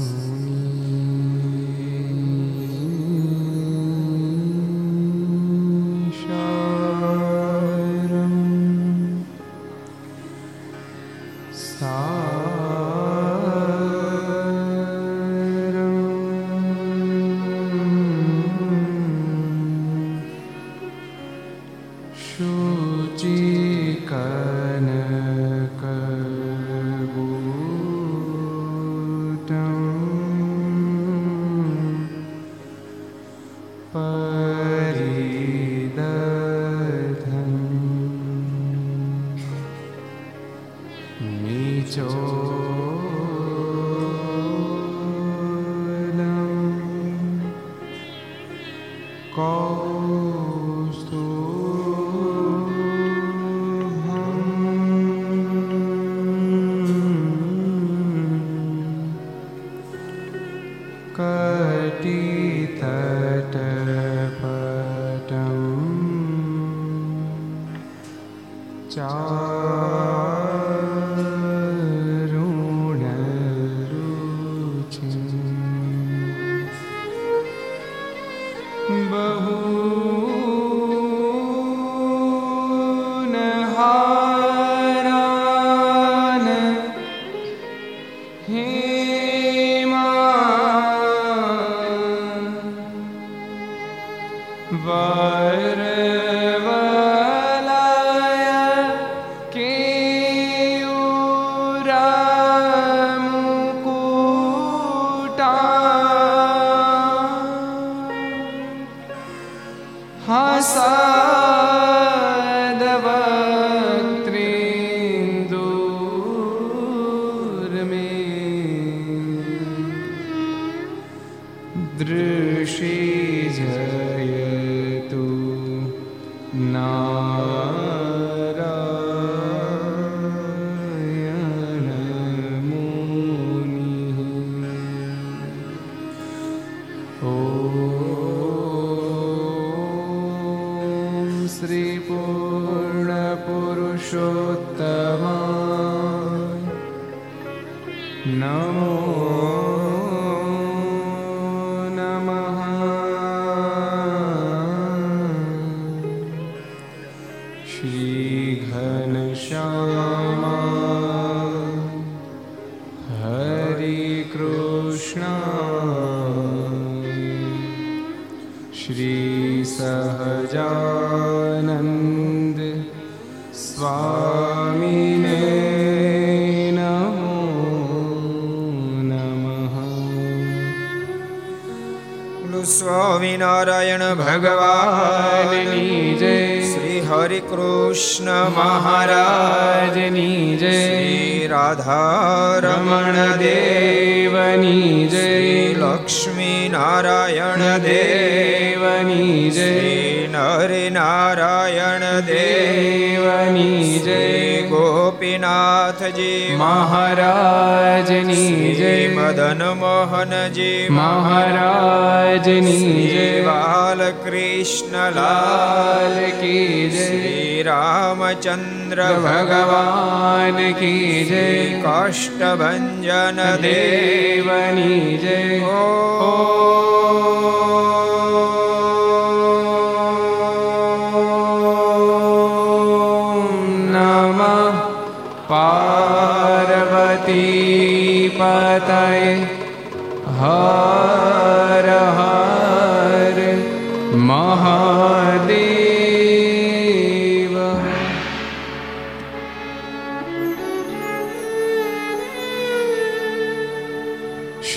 Sony. હસા Ramchandra भगवान् की जय काष्ठभञ्जन देवनी जय ओ पार्वती पतये ह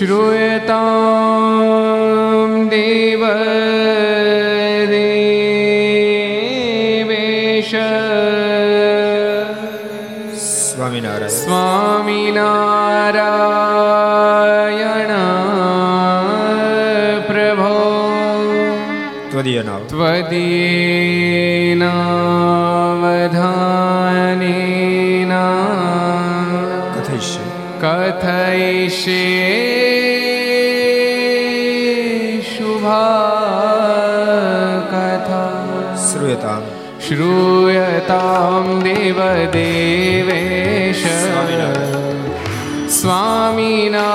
श्रूयतां देव देवेश स्वामिनारायण स्वामिनारायण प्रभो त्वदीयनाम त्वदीयनावधानेन कथयिष्ये कथयिष्ये श्रूयतां श्रूयतां देवदेवेश स्वामिना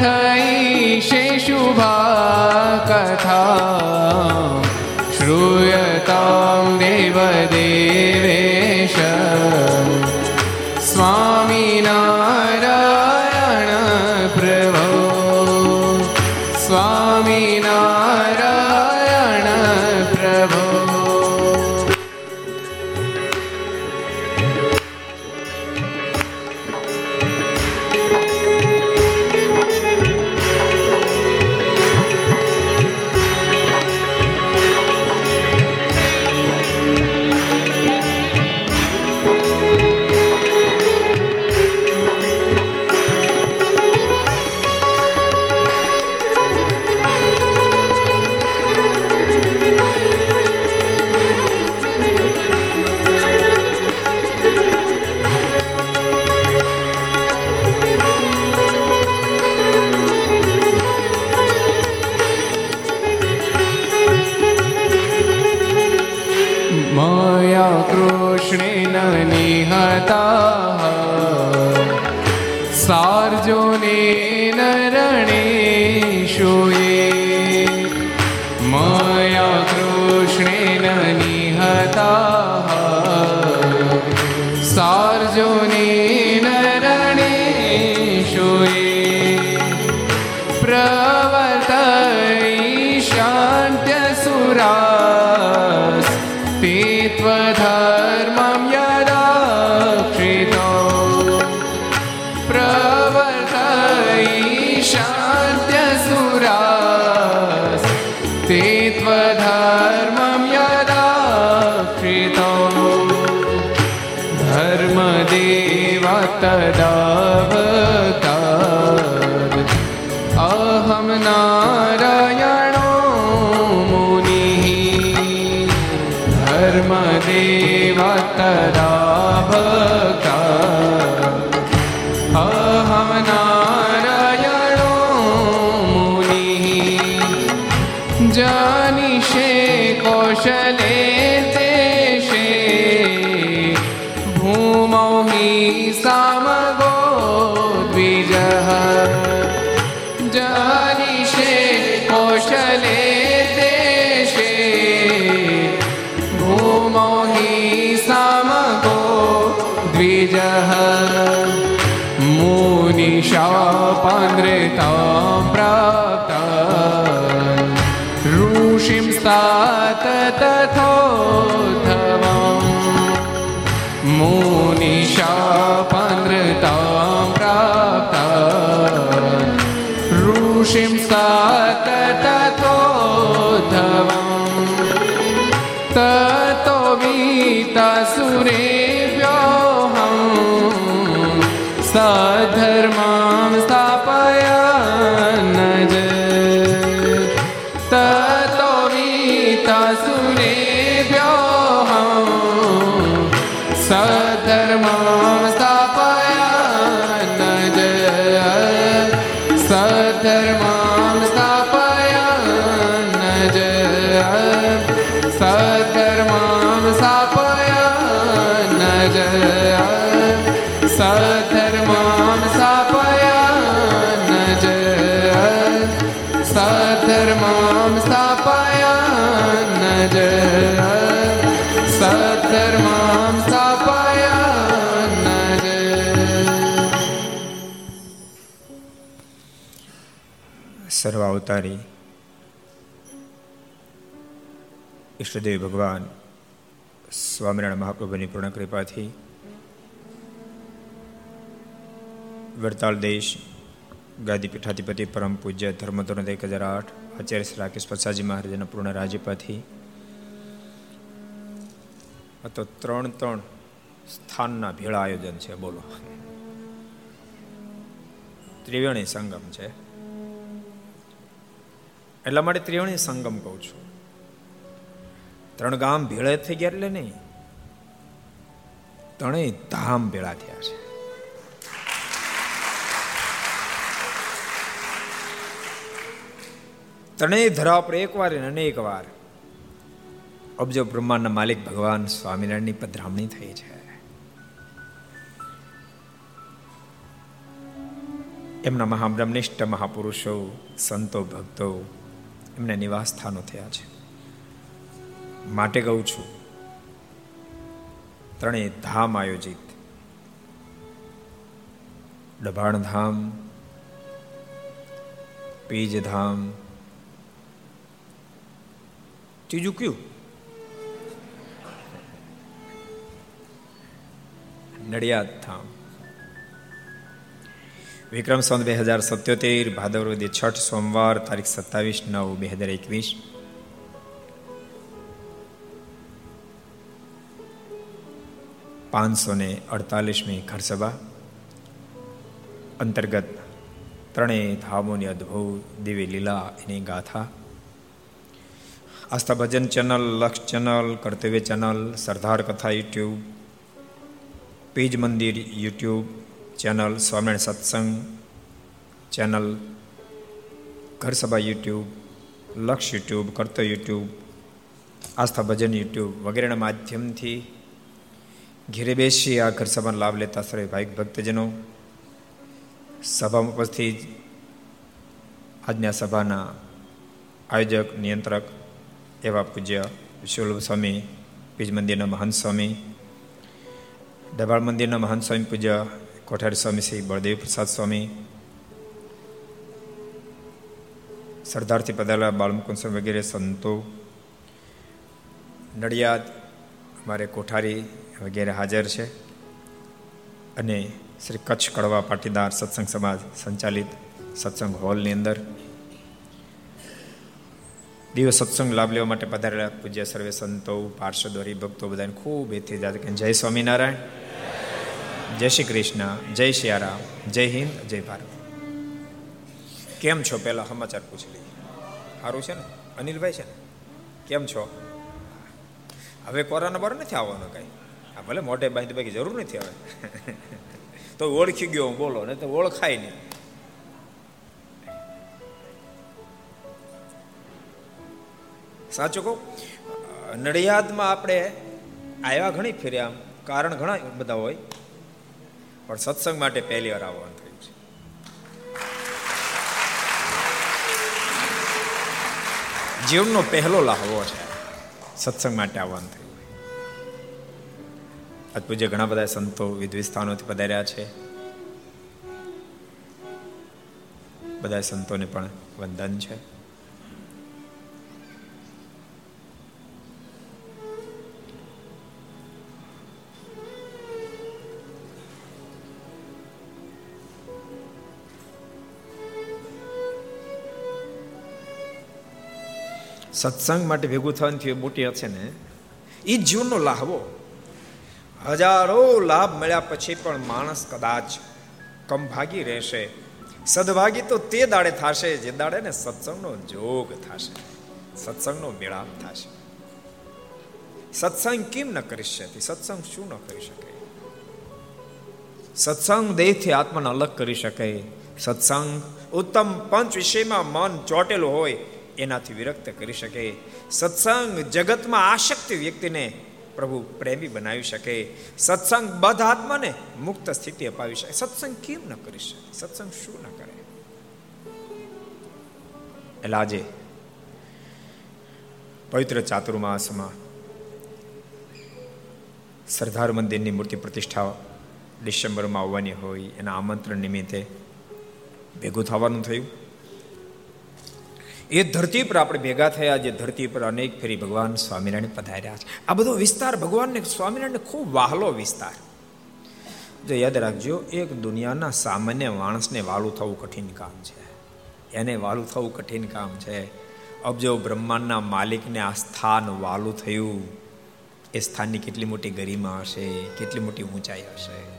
કથયિષે શુભા કથા શ્રૂયતામ દેવદેવેશ धर्मदेवा સર્વ અવતારી. ઈષ્ટદેવ ભગવાન, સ્વામિનારાયણ મહાપ્રભુની પૂર્ણ કૃપાથી વડતાલ દેશ, ગાદી પીઠાધિપતિ, પરમ પૂજ્ય, ધર્મધોરણ એક હજાર આઠ, આચાર્ય શ્રી રાકેશ પ્રસાદજી મહારાજના પૂર્ણ રાજ્યપાથી આ તો ત્રણ ત્રણ સ્થાનના ભેળા આયોજન છે, બોલો. ત્રિવેણી સંગમ છે. એટલા માટે ત્રિવેણી સંગમ કહું છું. ત્રણ ગામ ભેળા થઈ ગયા એટલે નહીં. ત્રણેય ધામ ભેળા થયા છે. ત્રણેય ધરા પર એક વાર અનેક વાર અબજો બ્રહ્માંડના માલિક ભગવાન સ્વામિનારાયણની પધરામણી થઈ છે. એમના મહાબ્રહ્મનિષ્ઠ મહાપુરુષો, સંતો ભક્તો એમના નિવાસ સ્થાનો થયા છે. માટે કહું છું, ત્રણેય ધામ આયોજિત. ડભાણ ધામ પીજ ધામ ત્રીજું કયું નડિયાદ ધામ વિક્રમ સંત બે હજાર સત્યોતેર ભાદરવદી છઠ સોમવાર તારીખ સત્તાવીસ નવ બે હજાર એકવીસ પાંચસો ને અડતાલીસમી ઘરસભા અંતર્ગત ત્રણેય ધામોની અદ્ભુત દિવ્ય લીલા એની ગાથા આસ્થા ભજન ચેનલ લક્ષ ચેનલ કર્તવ્ય ચેનલ સરદાર કથા યુટ્યુબ પેજ મંદિર યુટ્યુબ ચેનલ સ્વામિનારાયણ સત્સંગ ચેનલ ઘર સભા યુટ્યુબ લક્ષ યુટ્યુબ કરતો યુટ્યુબ આસ્થા ભજન યુટ્યુબ વગેરેના માધ્યમથી ઘેરે બેસી આ ઘર સભાનો લાભ લેતા સર્વે ભાઈ ભક્તજનો, સભામાં ઉપસ્થિત આજના સભાના આયોજક, નિયંત્રક એવા પૂજ્ય વિશ્વલભ સ્વામી પીજ મંદિરના મહંત સ્વામી ડબાળ મંદિરના મહંત સ્વામી પૂજ્ય કોઠારી સ્વામી શ્રી બળદેવ પ્રસાદ સ્વામી, સરદારથી પધારેલા બાળમુકુંદ વગેરે સંતો, નડિયાદ અમારે કોઠારી વગેરે હાજર છે અને શ્રી કચ્છ કડવા પાટીદાર સત્સંગ સમાજ સંચાલિત સત્સંગ હોલની અંદર દિવસ સત્સંગ લાભ લેવા માટે પધારેલા પૂજ્ય સર્વે સંતો, પાર્ષદ ભક્તો બધાને ખૂબ એથી જાત જય સ્વામિનારાયણ. જય શ્રી કૃષ્ણ, જય શિયારામ જય હિન્દ, જય ભારત. કેમ છો? પહેલા સમાચાર પૂછી લઈએ. સારું છે ને? અનિલભાઈ છે ને? કેમ છો? હવે કોરોના બરો નથી આવવાનો કઈ. આ ભલે મોટે બાંધી બાકી જરૂર નથી હવે તો ઓળખી ગયો હું, બોલો ને તો ઓળખાય નહીં. સાચું કહું? નડિયાદમાં આપણે આવ્યા ઘણી ફેર્યા કારણ ઘણા બધા હોય. પણ સત્સંગ માટે પહેલી વાર આવવાનું થયું છે જીવનનો પહેલો લાહવો છે સત્સંગ માટે આવવાનું થયું આજ પૂજ્ય ઘણા બધા સંતો વિવિધ સ્થાનોથી પધાર્યા છે. બધા સંતોને પણ વંદન છે. સત્સંગ માટે ભેગું થવાની મોટી હશે ને એ જીવનનો લાહવો હજારો લાભ મળ્યા પછી પણ માણસ કદાચ કમભાગી રહેશે. સદભાગી તો તે દાડે થશે જે દાડે ને સત્સંગનો જોગ થશે. સત્સંગનો મેળાપ થશે. સત્સંગ કેમ ન કરી શકે? સત્સંગ શું ન કરી શકે? સત્સંગ દેહથી આત્માને અલગ કરી શકે. સત્સંગ ઉત્તમ પંચ વિષયમાં મન ચોટેલું હોય એનાથી વિરક્ત કરી શકે. સત્સંગ જગતમાં આશક્તિ વ્યક્તિને પ્રભુ પ્રેમી બનાવી શકે. સત્સંગ બધ આત્માને મુક્ત સ્થિતિ અપાવી શકે. સત્સંગ કેમ ન કરી શકે? સત્સંગ શું ન કરે? એટલે આજે પવિત્ર ચાતુર્માસમાં સરદાર મંદિરની મૂર્તિ પ્રતિષ્ઠા ડિસેમ્બરમાં આવવાની હોય એના આમંત્રણ નિમિત્તે ભેગું થવાનું થયું. એ ધરતી પર આપણે ભેગા થયા, જે ધરતી પર અનેક ફેરી ભગવાન સ્વામિનારાયણ પધાર્યા છે. આ બધો વિસ્તાર ભગવાનને સ્વામિનારાયણ ખૂબ વાહલો વિસ્તાર. જો યાદ રાખજો, એક દુનિયાના સામાન્ય માણસને વાલું થવું કઠિન કામ છે. એને વાલું થવું કઠિન કામ છે. અબજો બ્રહ્માંડના માલિકને આ સ્થાન વાલું થયું, એ સ્થાનની કેટલી મોટી ગરિમા હશે, કેટલી મોટી ઊંચાઈ હશે?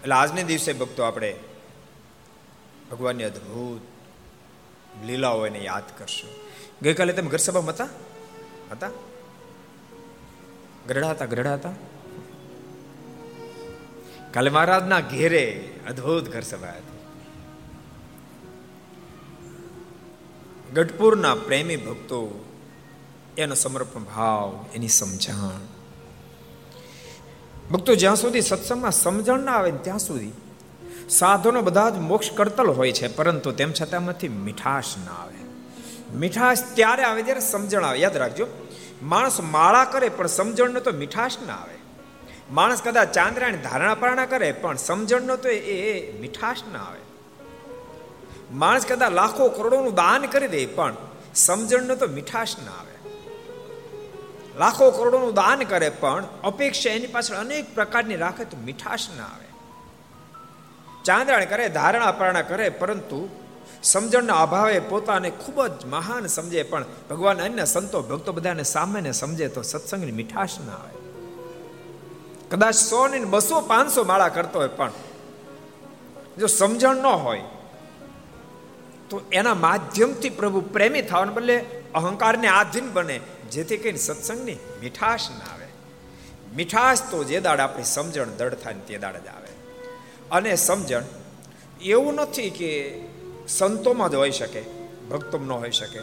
એટલે આજને દિવસે ભક્તો આપણે ભગવાનની અદ્ભુત લીલાઓ એને યાદ કરશું. ગઈકાલે તમે ઘર સભામાં હતા? હતા? ગરડા હતા ગરડા હતા? કાલે મહારાજના ઘેરે અદ્ભુત ઘર સભા હતી. ગઢપુરના પ્રેમી ભક્તો, એનો સમર્પણ ભાવ, એની સમજણ ભક્તો જ્યાં સુધી સત્સંગમાં સમજણ ના આવે ત્યાં સુધી સાધનો બધા જ મોક્ષ કરતલ હોય છે, પરંતુ તેમ છતાં એમાંથી મીઠાશ ના આવે. મીઠાશ ત્યારે આવે જ્યારે સમજણ આવે. યાદ રાખજો, માણસ માળા કરે પણ સમજણનો તો મીઠાશ ના આવે. માણસ કદાચ ચાંદ્રાની ધારણા પારણા કરે પણ સમજણનો તો એ મીઠાશ ના આવે. માણસ કદાચ લાખો કરોડોનું દાન કરી દે પણ સમજણનો તો મીઠાશ ના આવે. લાખો કરોડોનું દાન કરે, પણ અપેક્ષા એની પાછળ અનેક પ્રકારની રાખે તો મીઠાશ ના આવે. ચાંદણ કરે, ધારણા પારણા કરે, પરંતુ સમજણના અભાવે પોતાને ખૂબ જ મહાન સમજે, પણ ભગવાન અન્ય સંતો, ભક્તો બધાને સામાન્ય સમજે તો સત્સંગની મીઠાશ ના આવે. કદાચ સો ને બસો, પાંચસો માળા કરતો હોય, પણ જો સમજણ ન હોય, તો એના માધ્યમથી પ્રભુ પ્રેમી થવાને બદલે અહંકારને આધીન બને જેથી કરીને સત્સંગની મીઠાશ ના આવે. મીઠાશ તો જે દાડ આપણી સમજણ દળ થાય તે દાડ જ આવે. અને સમજણ એવું નથી કે સંતોમાં જ હોઈ શકે, ભક્તોમાં ન હોઈ શકે.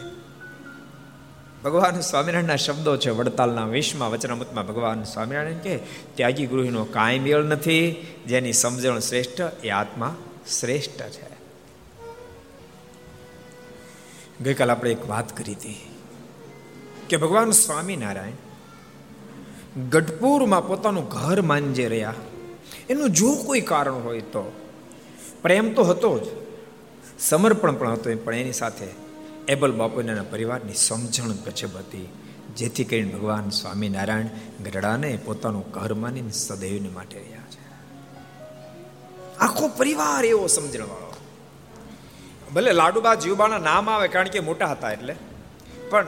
ભગવાન સ્વામિનારાયણના શબ્દો છે વડતાલના વિશ્વમાં વચનામૃતમાં ભગવાન સ્વામિનારાયણ કે ત્યાગી ગૃહિનો કાંઈ મેળ નથી, જેની સમજણ શ્રેષ્ઠ એ આત્મા શ્રેષ્ઠ છે. ગઈકાલ આપણે એક વાત કરી હતી. કે ભગવાન સ્વામિનારાયણ ગઢપુરમાં પોતાનું ઘર માનજે રહ્યા. એનું જો કોઈ કારણ હોય તો પ્રેમ તો હતો જ, સમર્પણ પણ હતો પણ એની સાથે એબલ બાપુના પરિવારની સમજણ ગજબ હતી. જેથી કરીને ભગવાન સ્વામિનારાયણ ગરડાને પોતાનું ઘર માનીને સદૈવને માટે રહ્યા છે. આખો પરિવાર એવો સમજણવાળો. ભલે લાડુબા જીવબાના નામ આવે કારણ કે મોટા હતા એટલે, પણ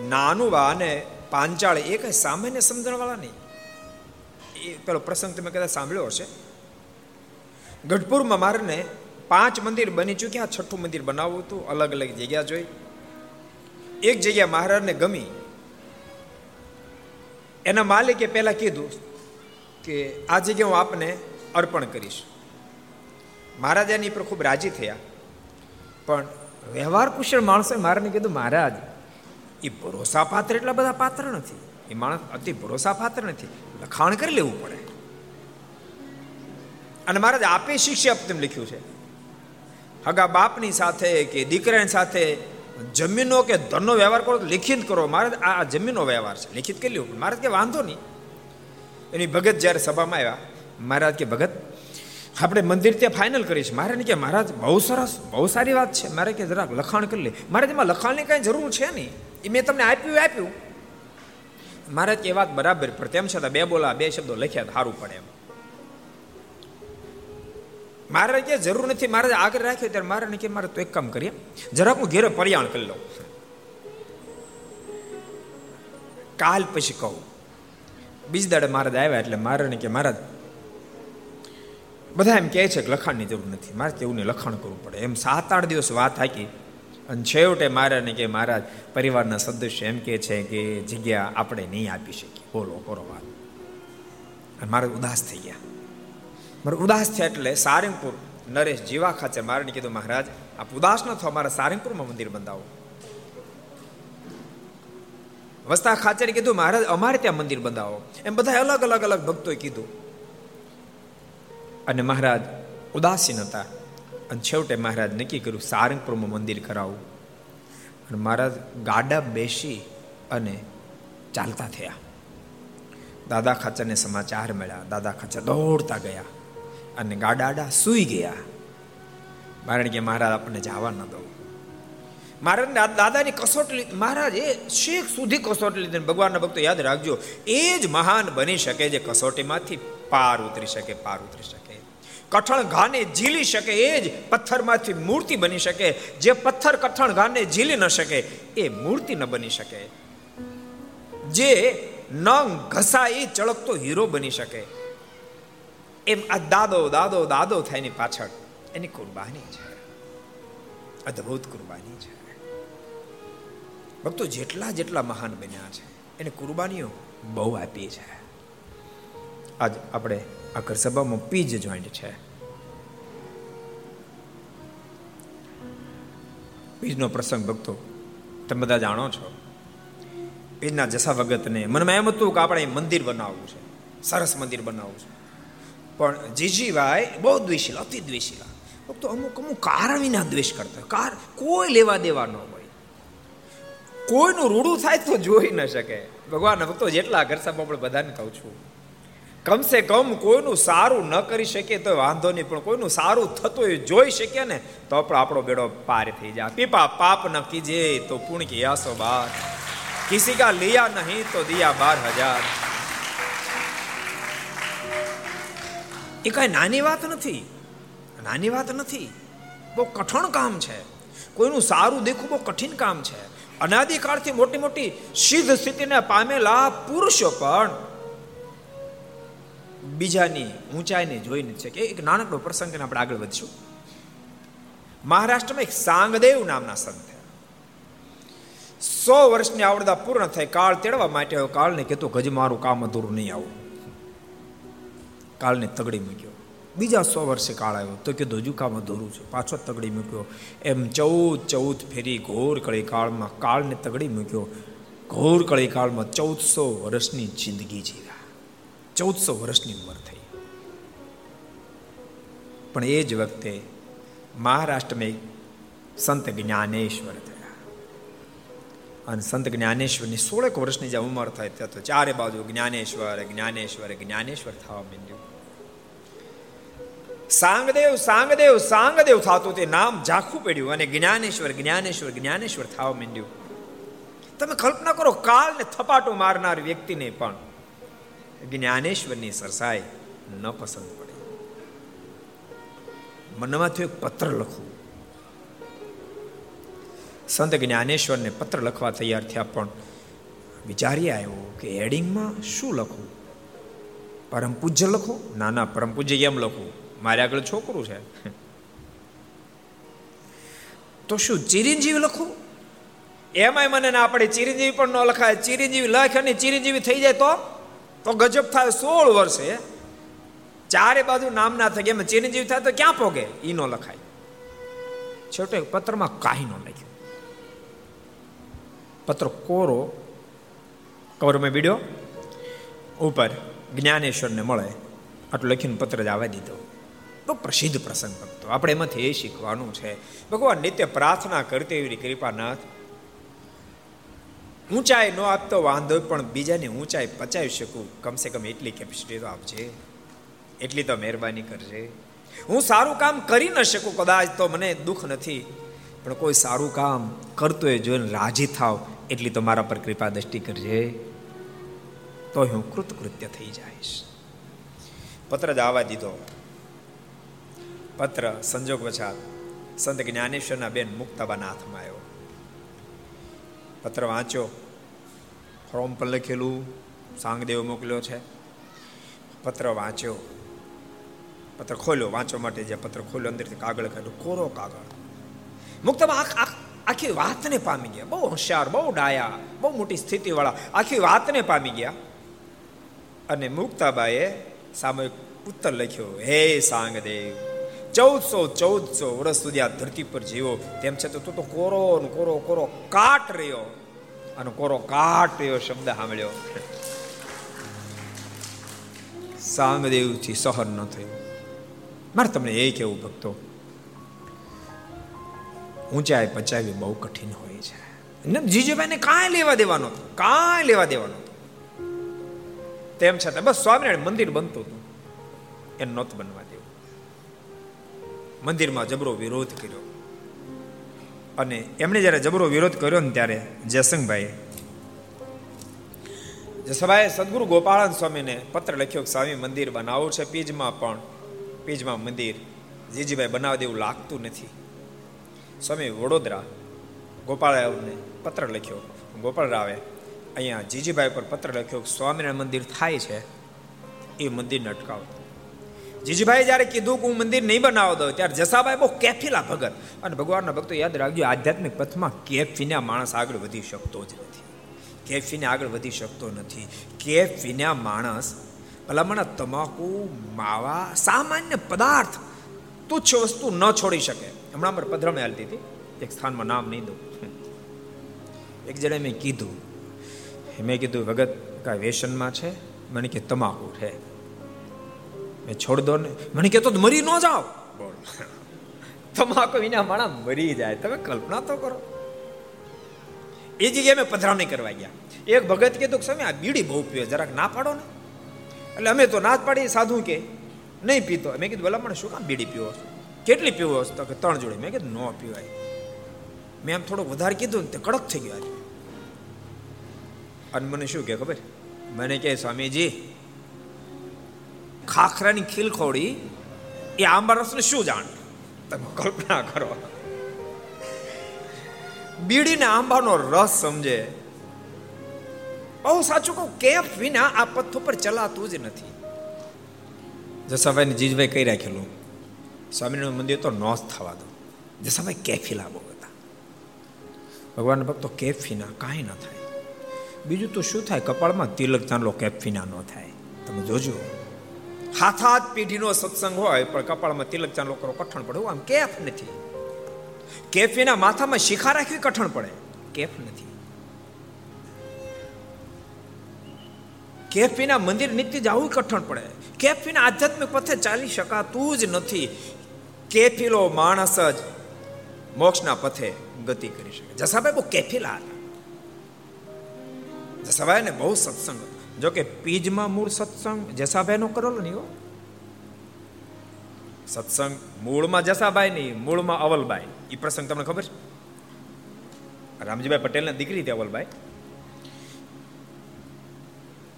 નાનુબા અને પાંચાળ એ કઈ સામાન્ય સમજણવાળા નહીં એ પેલો પ્રસંગ તમે કદાચ સાંભળ્યો હશે. ગઢપુરમાં મારને પાંચ મંદિર બની ચૂક્યા, છઠ્ઠું મંદિર બનાવવું હતું, અલગ અલગ જગ્યા જોઈ. એક જગ્યા મહારાજને ગમી. એના માલિકે પહેલા કીધું કે આ જગ્યા હું આપને અર્પણ કરીશ. મહારાજાની પર ખૂબ રાજી થયા. પણ વ્યવહાર કુશળ માણસે મારાને કીધું, મહારાજ એ ભરોસા પાત્ર એટલા બધા પાત્ર નથી. એ માણસ અતિ ભરોસા પાત્ર નથી. લખાણ કરી લેવું પડે. અને મહારાજ આપે શિષ્ય તેમ લખ્યું છે. હગા બાપની સાથે કે દીકરાની સાથે જમીનો કે ધનનો વ્યવહાર કરો લિખિત કરો. મારે આ જમીનનો વ્યવહાર છે. લિખિત કરી લેવું. મહારાજ કે વાંધો નહીં. એની ભગત જ્યારે સભામાં આવ્યા, મહારાજ કે ભગત આપણે મંદિર ત્યાં ફાઇનલ કરીશ મારે કે મહારાજ, બહુ સરસ, બહુ સારી વાત છે. મારે કે જરાક લખાણ કરી લે. મારે તેમાં લખાણની કાંઈ જરૂર છે નહીં. એ મેં તમને આપ્યું આપ્યું. મહારાજ કે વાત બરાબર, પણ તેમ છતાં બે બોલા, બે શબ્દો લખ્યા સારું પડે એમ. મારે કે જરૂર નથી. મારે આગળ રાખ્યો ત્યારે મારે કે મારે તો એક કામ કરીએ. જરાક હું ઘેરે પર્યાણ કરી લઉં. કાલ પછી કહું. બીજ દાડે મહારાજ આવ્યા એટલે મારે કે મહારાજ બધા એમ કહે છે કે લખાણની જરૂર નથી, મારે તેવું લખાણ કરવું પડે. એમ સાત આઠ દિવસ વાત હાકી અને છેવટે મારાને કે મહારાજ પરિવારના સદસ્ય એમ કે છે કે જગ્યા આપણે નહીં આપી શકીએ. બોલો બોલો વાત. અને મારે ઉદાસ થઈ ગયા. મારે ઉદાસ થયા એટલે સારંગપુર નરેશ જીવા ખાચે મારે કીધું, મહારાજ, આપ ઉદાસ ન થો મારા સારંગપુરમાં મંદિર બંધાવો. વસ્તા ખાચરે કીધું, મહારાજ, અમારે ત્યાં મંદિર બંધાવો. એમ બધા અલગ અલગ અલગ ભક્તોએ કીધું. અને મહારાજ ઉદાસીન હતા અને છેવટે મહારાજ નક્કી કર્યું સારંગપુરમાં મંદિર કરાવવું અને મહારાજ ગાડા બેસી અને ચાલતા થયા. દાદા ખાચરને સમાચાર મળ્યા. દાદા ખાચર દોડતા ગયા અને ગાડાડા સૂઈ ગયા. કારણ કે મહારાજ આપણને જવા ન દો મહારાજ દાદાની કસોટ મહારાજ, એ શેખ સુધી કસોટ લીધી. ભગવાનના ભક્તો યાદ રાખજો, એ જ મહાન બની શકે જે કસોટીમાંથી પાર ઉતરી શકે, પાર ઉતરી શકે. કઠણ ઘાને ઝીલી શકે, એ જ પથ્થરમાંથી મૂર્તિ બની શકે. જે પથ્થર કઠણ ઘાને ઝીલી ન શકે, એ મૂર્તિ ન બની શકે. જે નંગ ઘસાઈ ચળકતો હીરો બની શકે. એમ આ દાદો દાદો દાદો થાય એની પાછળ. એની કુરબાની છે. અદ્ભુત કુરબાની છે. ભક્તો જેટલા જેટલા મહાન બન્યા છે, એને કુરબાનીઓ બહુ આપી છે. આજ આપણે ઘર સભામાં પીજ જોઈન્ટ છે. પીજનો પ્રસંગ ભક્તો, તમે બધા જાણો છો. પીજના જસા ભગતને મનમાં એમ હતું કે આપણે મંદિર બનાવવું છે, સરસ મંદિર બનાવવું છે. પણ જીજીભાઈ બહુ દ્વેષીલા, અતિ દ્વેષીલા. ભક્તો, અમુક અમુક કારણ વિના દ્વેષ કરતા કાર કોઈ લેવા દેવા ન હોય. કોઈનું રૂડું થાય તો જોઈ ન શકે. ભગવાન ભક્તો, જેટલા ઘર સાહેબ આપણે બધાને કહું છું કમસે કમ કોઈનું સારું ન કરી શકે તો વાંધો નહીં, પણ કોઈનું સારું થતું હોય જોઈ શકીએ ને, તો પણ આપણો બેડો પાર થઈ જાય. પીપા, પાપ ન કીજે તો પૂર્ણ કિયાસો બાર. કિસી કા લિયા નહીં તો દિયા બાર હજાર. એ કઈ નાની વાત નથી. નાની વાત નથી. બહુ કઠણ કામ છે. કોઈનું સારું દેખવું બહુ કઠિન કામ છે. અનાદિકાળથી મોટી મોટી સિદ્ધ સ્થિતિને પામેલા પુરુષો પણ બીજાની ઊંચાઈને જોઈને છે કે એક નાનકડો પ્રસંગ આપણે આગળ વધશું. મહારાષ્ટ્રમાં એક સાંગદેવ નામના સંત સો વર્ષની આવડતા પૂર્ણ થઈ કાળ તેડવા માટે આવ્યો. કાળને કહેતો ગજ મારું કામ અધૂરું નહીં આવું. કાળને તગડી મૂક્યો. બીજા સો વર્ષે કાળ આવ્યો. તો કીધું હજુ કામ અધૂરું છે. પાછો તગડી મૂક્યો. એમ ચૌદ ચૌદ ફેરી ઘોર કળી કાળમાં કાળને તગડી મૂક્યો. ઘોર કળી કાળમાં ચૌદસો વર્ષની જિંદગી જીવ્યા. ચૌદસો વર્ષની ઉંમર થઈ. પણ એ જ વખતે મહારાષ્ટ્રમાં સંત જ્ઞાનેશ્વર થયા. અને સંત જ્ઞાનેશ્વરની સોળેક વર્ષની જે ઉંમર થાય ત્યાં તો ચારે બાજુ જ્ઞાનેશ્વર જ્ઞાનેશ્વર જ્ઞાનેશ્વર થવા માંડ્યું. સાંગદેવ સાંગદેવ સાંગદેવ થતું તે નામ ઝાખું પડ્યું અને જ્ઞાનેશ્વર જ્ઞાનેશ્વર જ્ઞાનેશ્વર થવા માંડ્યું. તમે કલ્પના કરો કાળને થપાટો મારનાર વ્યક્તિને પણ જ્ઞાનેશ્વરની સરસાઈ ન પસંદ પડે. મનમાંથી એક પત્ર લખવું. સંત જ્ઞાનેશ્વરને પત્ર લખવા તૈયાર થયા પણ વિચારી આવ્યો કે હેડિંગમાં શું લખવું? પરમ પૂજ્ય લખો ના ના પરમ પૂજ્ય કેમ લખવું મારે આગળ છોકરું છે. તો શું ચિરંજીવી લખું? એમાંય મને ના પડે, ચિરંજીવી પણ ન લખાય. ચિરંજીવી લખ અને ચિરંજીવી થઈ જાય તો? તો ગજબ થાય સોળ વર્ષે ચારે બાજુ નામ ના થાય. એમ ચિરંજીવ થાય તો ક્યાં પોગે? ઈ નો લખાય. છેવટે પત્રમાં કાંઈ ન લખ્યું. પત્ર કોરો. કવરમાં બીડ્યો ઉપર જ્ઞાનેશ્વરને મળે. આટલું લખીને પત્ર જ આવવા દીધો. બહુ પ્રસિદ્ધ પ્રસંગ હતો. આપણે એમાંથી એ શીખવાનું છે. ભગવાન નિત્ય પ્રાર્થના કરતી એવી કૃપાનાથ. ઊંચાઈ ન આપતો વાંધો પણ બીજાની ઊંચાઈ પચાવી શકું. કમસે કમ એટલી કેપેસિટી તો આપજે. એટલી તો મહેરબાની કરજે. હું સારું કામ કરી ન શકું, કદાચ તો મને દુઃખ નથી. પણ કોઈ સારું કામ કરતો એ જોઈને રાજી થાવ, એટલી તો મારા પર કૃપા દ્રષ્ટિ કરજે. તો હું કૃતકૃત્ય થઈ જઈશ. પત્ર જ આવવા દીધો. પત્ર સંજોગ વછાત સંત જ્ઞાનેશ્વરના બેન મુક્તાબાના હાથમાં આવ્યો. પત્ર વાંચ્યો. ફોર્મ પર લખેલું, સાંગદેવ મોકલ્યો છે. પત્ર વાંચ્યો. પત્ર ખોલ્યો. વાંચવા માટે જે પત્ર ખોલ્યો, અંદરથી કાગળ કાઢ્યો. કોરો કાગળ. મુક્તમાં આખી વાતને પામી ગયા. બહુ હોશિયાર, બહુ ડાયા, બહુ મોટી સ્થિતિવાળા. આખી વાતને પામી ગયા. અને મુક્તાબાએ સામે ઉત્તર લખ્યો, હે સાંગદેવ, ચૌદસો ચૌદસો વર્ષ સુધી આ ધરતી પર જીવો. તેમ છતાં તું તો કોરો કોરો કોરો કાટ રહ્યો. અને કોરો કાટ એવો શબ્દ સાંભળ્યો. સાંગદેવથી સહન ન થયું. મારે તમને એ કેવું ભક્તો? ઊંચાઈ પચાવી બહુ કઠિન હોય છે. જીજુભાઈને કાંઈ લેવા દેવાનો કાંઈ લેવા દેવાનો તેમ છતાં બસ સ્વામિનારાયણ મંદિર બનતું હતું. એ નહોતું બનવા દેવું. મંદિરમાં જબરો વિરોધ કર્યો. અને એમણે જ્યારે જબરો વિરોધ કર્યો ને ત્યારે જયસંગભાઈ જસભાઈએ સદગુરુ ગોપાળન સ્વામીને પત્ર લખ્યો કે સ્વામી મંદિર બનાવવું છે પીજમાં પણ, પીજમાં મંદિર જીજીભાઈ બનાવવા દેવું લાગતું નથી. સ્વામી વડોદરા ગોપાળરાવને પત્ર લખ્યો. ગોપાળ રાવે અહીંયા જીજીભાઈ પર પત્ર લખ્યો કે સ્વામિનારાયણ મંદિર થાય છે, એ મંદિરને અટકાવતો જીજીભાઈ જ્યારે કીધું કે હું મંદિર નહીં બનાવો દઉં, ત્યારે જસાભાઈ બહુ કેફીલા ભગત. અને ભગવાનના ભક્તો યાદ રાખજો, આધ્યાત્મિક પથમાં કેફીના માણસ આગળ વધી શકતો જ નથી. કેફીને આગળ વધી શકતો નથી. કેફ વિના માણસ ભલામણ તમાકુ, માવા, સામાન્ય પદાર્થ, તુચ્છ વસ્તુ ન છોડી શકે. હમણાં મારે પધરમે હાલતી હતી. એક સ્થાનમાં નામ નહીં દઉં. એક જણે મેં કીધું મેં કીધું, ભગત, કાંઈ વ્યસનમાં છે? મને કે, તમાકુ છે. મેં છોડ દો ને. મને કહેતો મરી ન જાઓ. તમાકુ વિના માણા મરી જાય. તમે કલ્પના તો કરો. એ જગ્યાએ મેં નહીં કરવા ગયા. એક ભગત કીધું કે સમય આ બીડી બહુ પીવે જરાક ના પાડો ને. એટલે અમે તો ના જ પાડી સાધુ કે નહીં પીતો. મેં કીધું ભલા મને શું કામ બીડી પીવો કેટલી પીવો તો કે ત્રણ જોડે. મેં કીધું ન પીવાય. મેં આમ થોડુંક વધારે કીધું ને તે કડક થઈ ગયો આજે. અને મને શું કે ખબર? મને કહે સ્વામીજી ખાખરાની ખીલ ખોડી એ આંબા રસને શું જાણ? તમે કલ્પના કરો. બીડીને આંબાનો રસ સમજે. બહુ સાચું કહું કેફ વિના આ પથ્થો પર ચલાતું જ નથી. જસાભાઈ જીજભાઈ કહી રાખેલું, સ્વામિનારાયણ મંદિર તો નોસ થવા દો. જસાભાઈ કેફી લાવો હતા. ભગવાન ભક્તો કેફીના કાંઈ ન થાય. બીજું તો શું થાય, કપાળમાં તિલક ચાંદલો કેફીના ન થાય. તમે જોજો. હાથ હાથ પેઢીનો સત્સંગ હોય, પણ કપાળમાં તિલક ચાંદલો કરો કઠણ પડે. આમ કેફ નથી. કેફીના માથામાં શિખા રાખવી કઠણ પડે. કેફ નથી. કેફીના મંદિર નિત્ય જવું કઠણ પડે. કેફીના આધ્યાત્મિક પથે ચાલી શકાતું જ નથી. કેફીલો માણસ જ મોક્ષના પથે ગતિ કરી શકે. જસાભાઈ બહુ કેફીલા હતા. જસાભાઈ ને બહુ સત્સંગ જો કે પીજમાં મૂળ સત્સંગ જસાભાઈનો કરેલો નહીં સત્સંગ મૂળમાં જસાભાઈ નહીં, મૂળમાં અવલબાઈ. એ પ્રસંગ તમને ખબર છે? રામજીભાઈ પટેલના દીકરી હતી અવલબાઈ.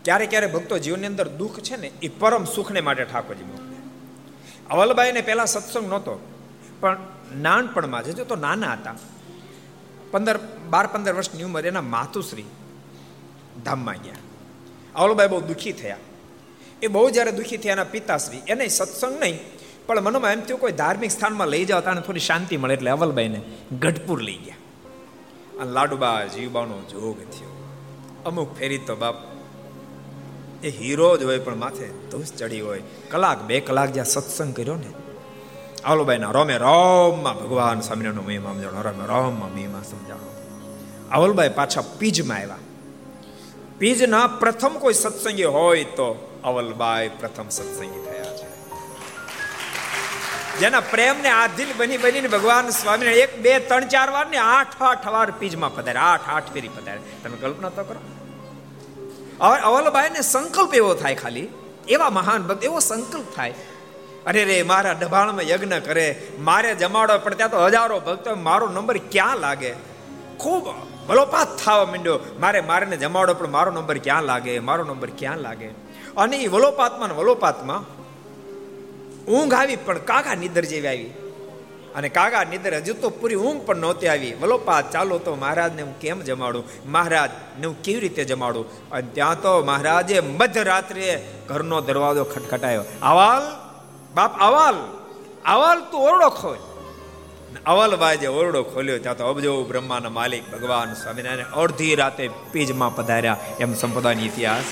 ક્યારે ક્યારે ભક્તો જીવનની અંદર દુઃખ છે ને એ પરમ સુખને માટે ઠાકોરજી મોકલે. અવલબાઈને પહેલા સત્સંગ નહોતો, પણ નાનપણમાં છે તો નાના હતા. પંદર, બાર, પંદર વર્ષની ઉંમર એના માતુશ્રી ધામમાં ગયા. અવલબાઈ બહુ દુઃખી થયા. એ બહુ જ્યારે દુઃખી થયા એના પિતાશ્રી, એને સત્સંગ નહીં, પણ મનમાં એમ થયું કોઈ ધાર્મિક સ્થાનમાં લઈ જાવ તાને થોડી શાંતિ મળે એટલે અવલબાઈને ગઢપુર લઈ ગયા. અને લાડુબા જીવબાનો જોગ થયો. અમુક ફેરી તો બાપ, એ હીરો જ હોય પણ માથે ધૂસ ચડી હોય. કલાક બે કલાક જ્યાં સત્સંગ કર્યો ને આવલબાઈના રોમે રોમમાં ભગવાન સ્વામિનારાયણનો મહિમા સમજાણો રોમે રોમમાં મહિમા સમજાણો આવલબાઈ પાછા પીજમાં આવ્યા. પીજના પ્રથમ કોઈ સત્સંગી હોય તો અવલબાઈ પ્રથમ સત્સંગી થયા છે. જેના પ્રેમને આધીન બની બનીને ભગવાન સ્વામિનારાયણ એક, બે, ત્રણ, ચાર વાર ને આઠ આઠ વાર પીજમાં પધારે આઠ આઠ ફેરી પધારે તમે કલ્પના તો કરો. અવલબાઈને સંકલ્પ એવો થાય ખાલી. એવા મહાન ભક્ત, એવો સંકલ્પ થાય. અરે રે, મારા ડભાણમાં યજ્ઞ કરે. મારે જમાડો પણ ત્યાં તો હજારો ભક્તો, મારો નંબર ક્યાં લાગે? ખૂબ વલોપાત થવા માંડ્યો. મારે મારે જમાડો, પણ મારો નંબર ક્યાં લાગે? મારો નંબર ક્યાં લાગે? અને એ વલોપાતમાં વલોપાતમાં ઊંઘ આવી, પણ કાકા નિદર જેવી આવી. અને કાગા નિદર હજુ તો પૂરી ઊંઘ પણ નહોતી આવી. વલોપાત, ચાલો તો મહારાજને હું કેમ જમાડું? મહારાજને હું કેવી રીતે જમાડું? અને ત્યાં તો મહારાજે મધ્યરાત્રે ઘરનો દરવાજો ખટખટાયો. આવાલ બાપ, અવાલ? અવાલ તું ઓરડો ખોલ. અવલભાઈ વાજે ઓરડો ખોલ્યો, ત્યાં તો અબજો બ્રહ્માના માલિક ભગવાન સ્વામિનારાયણ અડધી રાતે પીજમાં પધાર્યા. એમ સંપદાની ઇતિહાસ.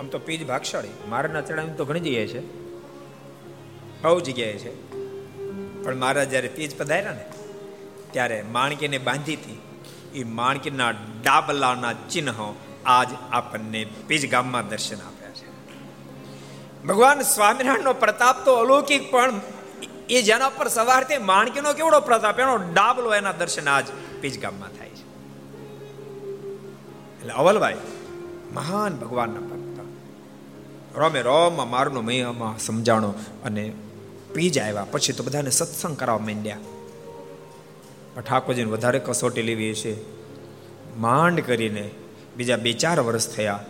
આમ તો પીજ ભાગશાળી. મારના ચડાવી તો ઘણી જગ્યાએ છે. બહુ જગ્યાએ છે. પણ મહારાજ જ્યારે પીજ પધાર્યા ને, ત્યારે માણકીને બાંધી હતી. એ માણકીના ડાબલાના ચિહ્નો આજ આપણને પીજ ગામમાં દર્શન આપ્યા છે ભગવાન સ્વામિનારાયણનો પ્રતાપ તો અલૌકિક, પણ એ જેના પર સવારથી માણકીનો કેવડો પ્રતાપ? એનો ડાબલો એના દર્શન આજ પીજ ગામમાં થાય છે. એટલે અવલભાઈ, મહાન ભગવાનના ભક્ત. રોમે રોમ મારનો મહિમામાં સમજાણો અને પીજ આવ્યા. પછી તો બધાને સત્સંગ કરાવવા માંડ્યા. ઠાકોરજીને વધારે કસોટી લેવી છે માંડ કરીને બીજા બે ચાર વર્ષ થયા.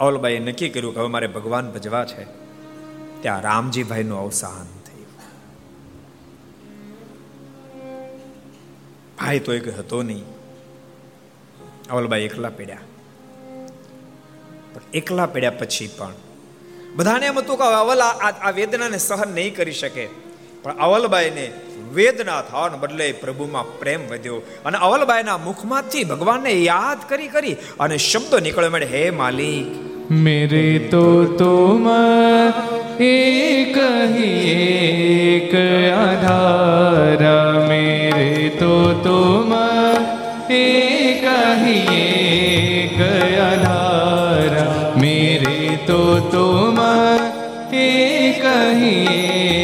અવલબાઈએ નક્કી કર્યું કે હવે મારે ભગવાન ભજવા છે. ત્યાં રામજીભાઈનું અવસાન થયું. ભાઈ તો એક હતો નહીં. અવલબાઈ એકલા પડ્યા. પણ એકલા પડ્યા પછી પણ બધાને એમ હતું કે અવલ આ વેદનાને સહન નહીં કરી શકે. પણ અવલબાઈને વેદના થવાને બદલે પ્રભુમાં પ્રેમ વધ્યો. અને અવલબાઈના મુખમાંથી ભગવાનને યાદ કરી કરી અને શબ્દો નીકળે મળે હે માલિક, મેરે તો તુમ એક હી એક આધાર, મેરે તો તુમ એક હી એક આધાર, મેરે તો તુમ એક હી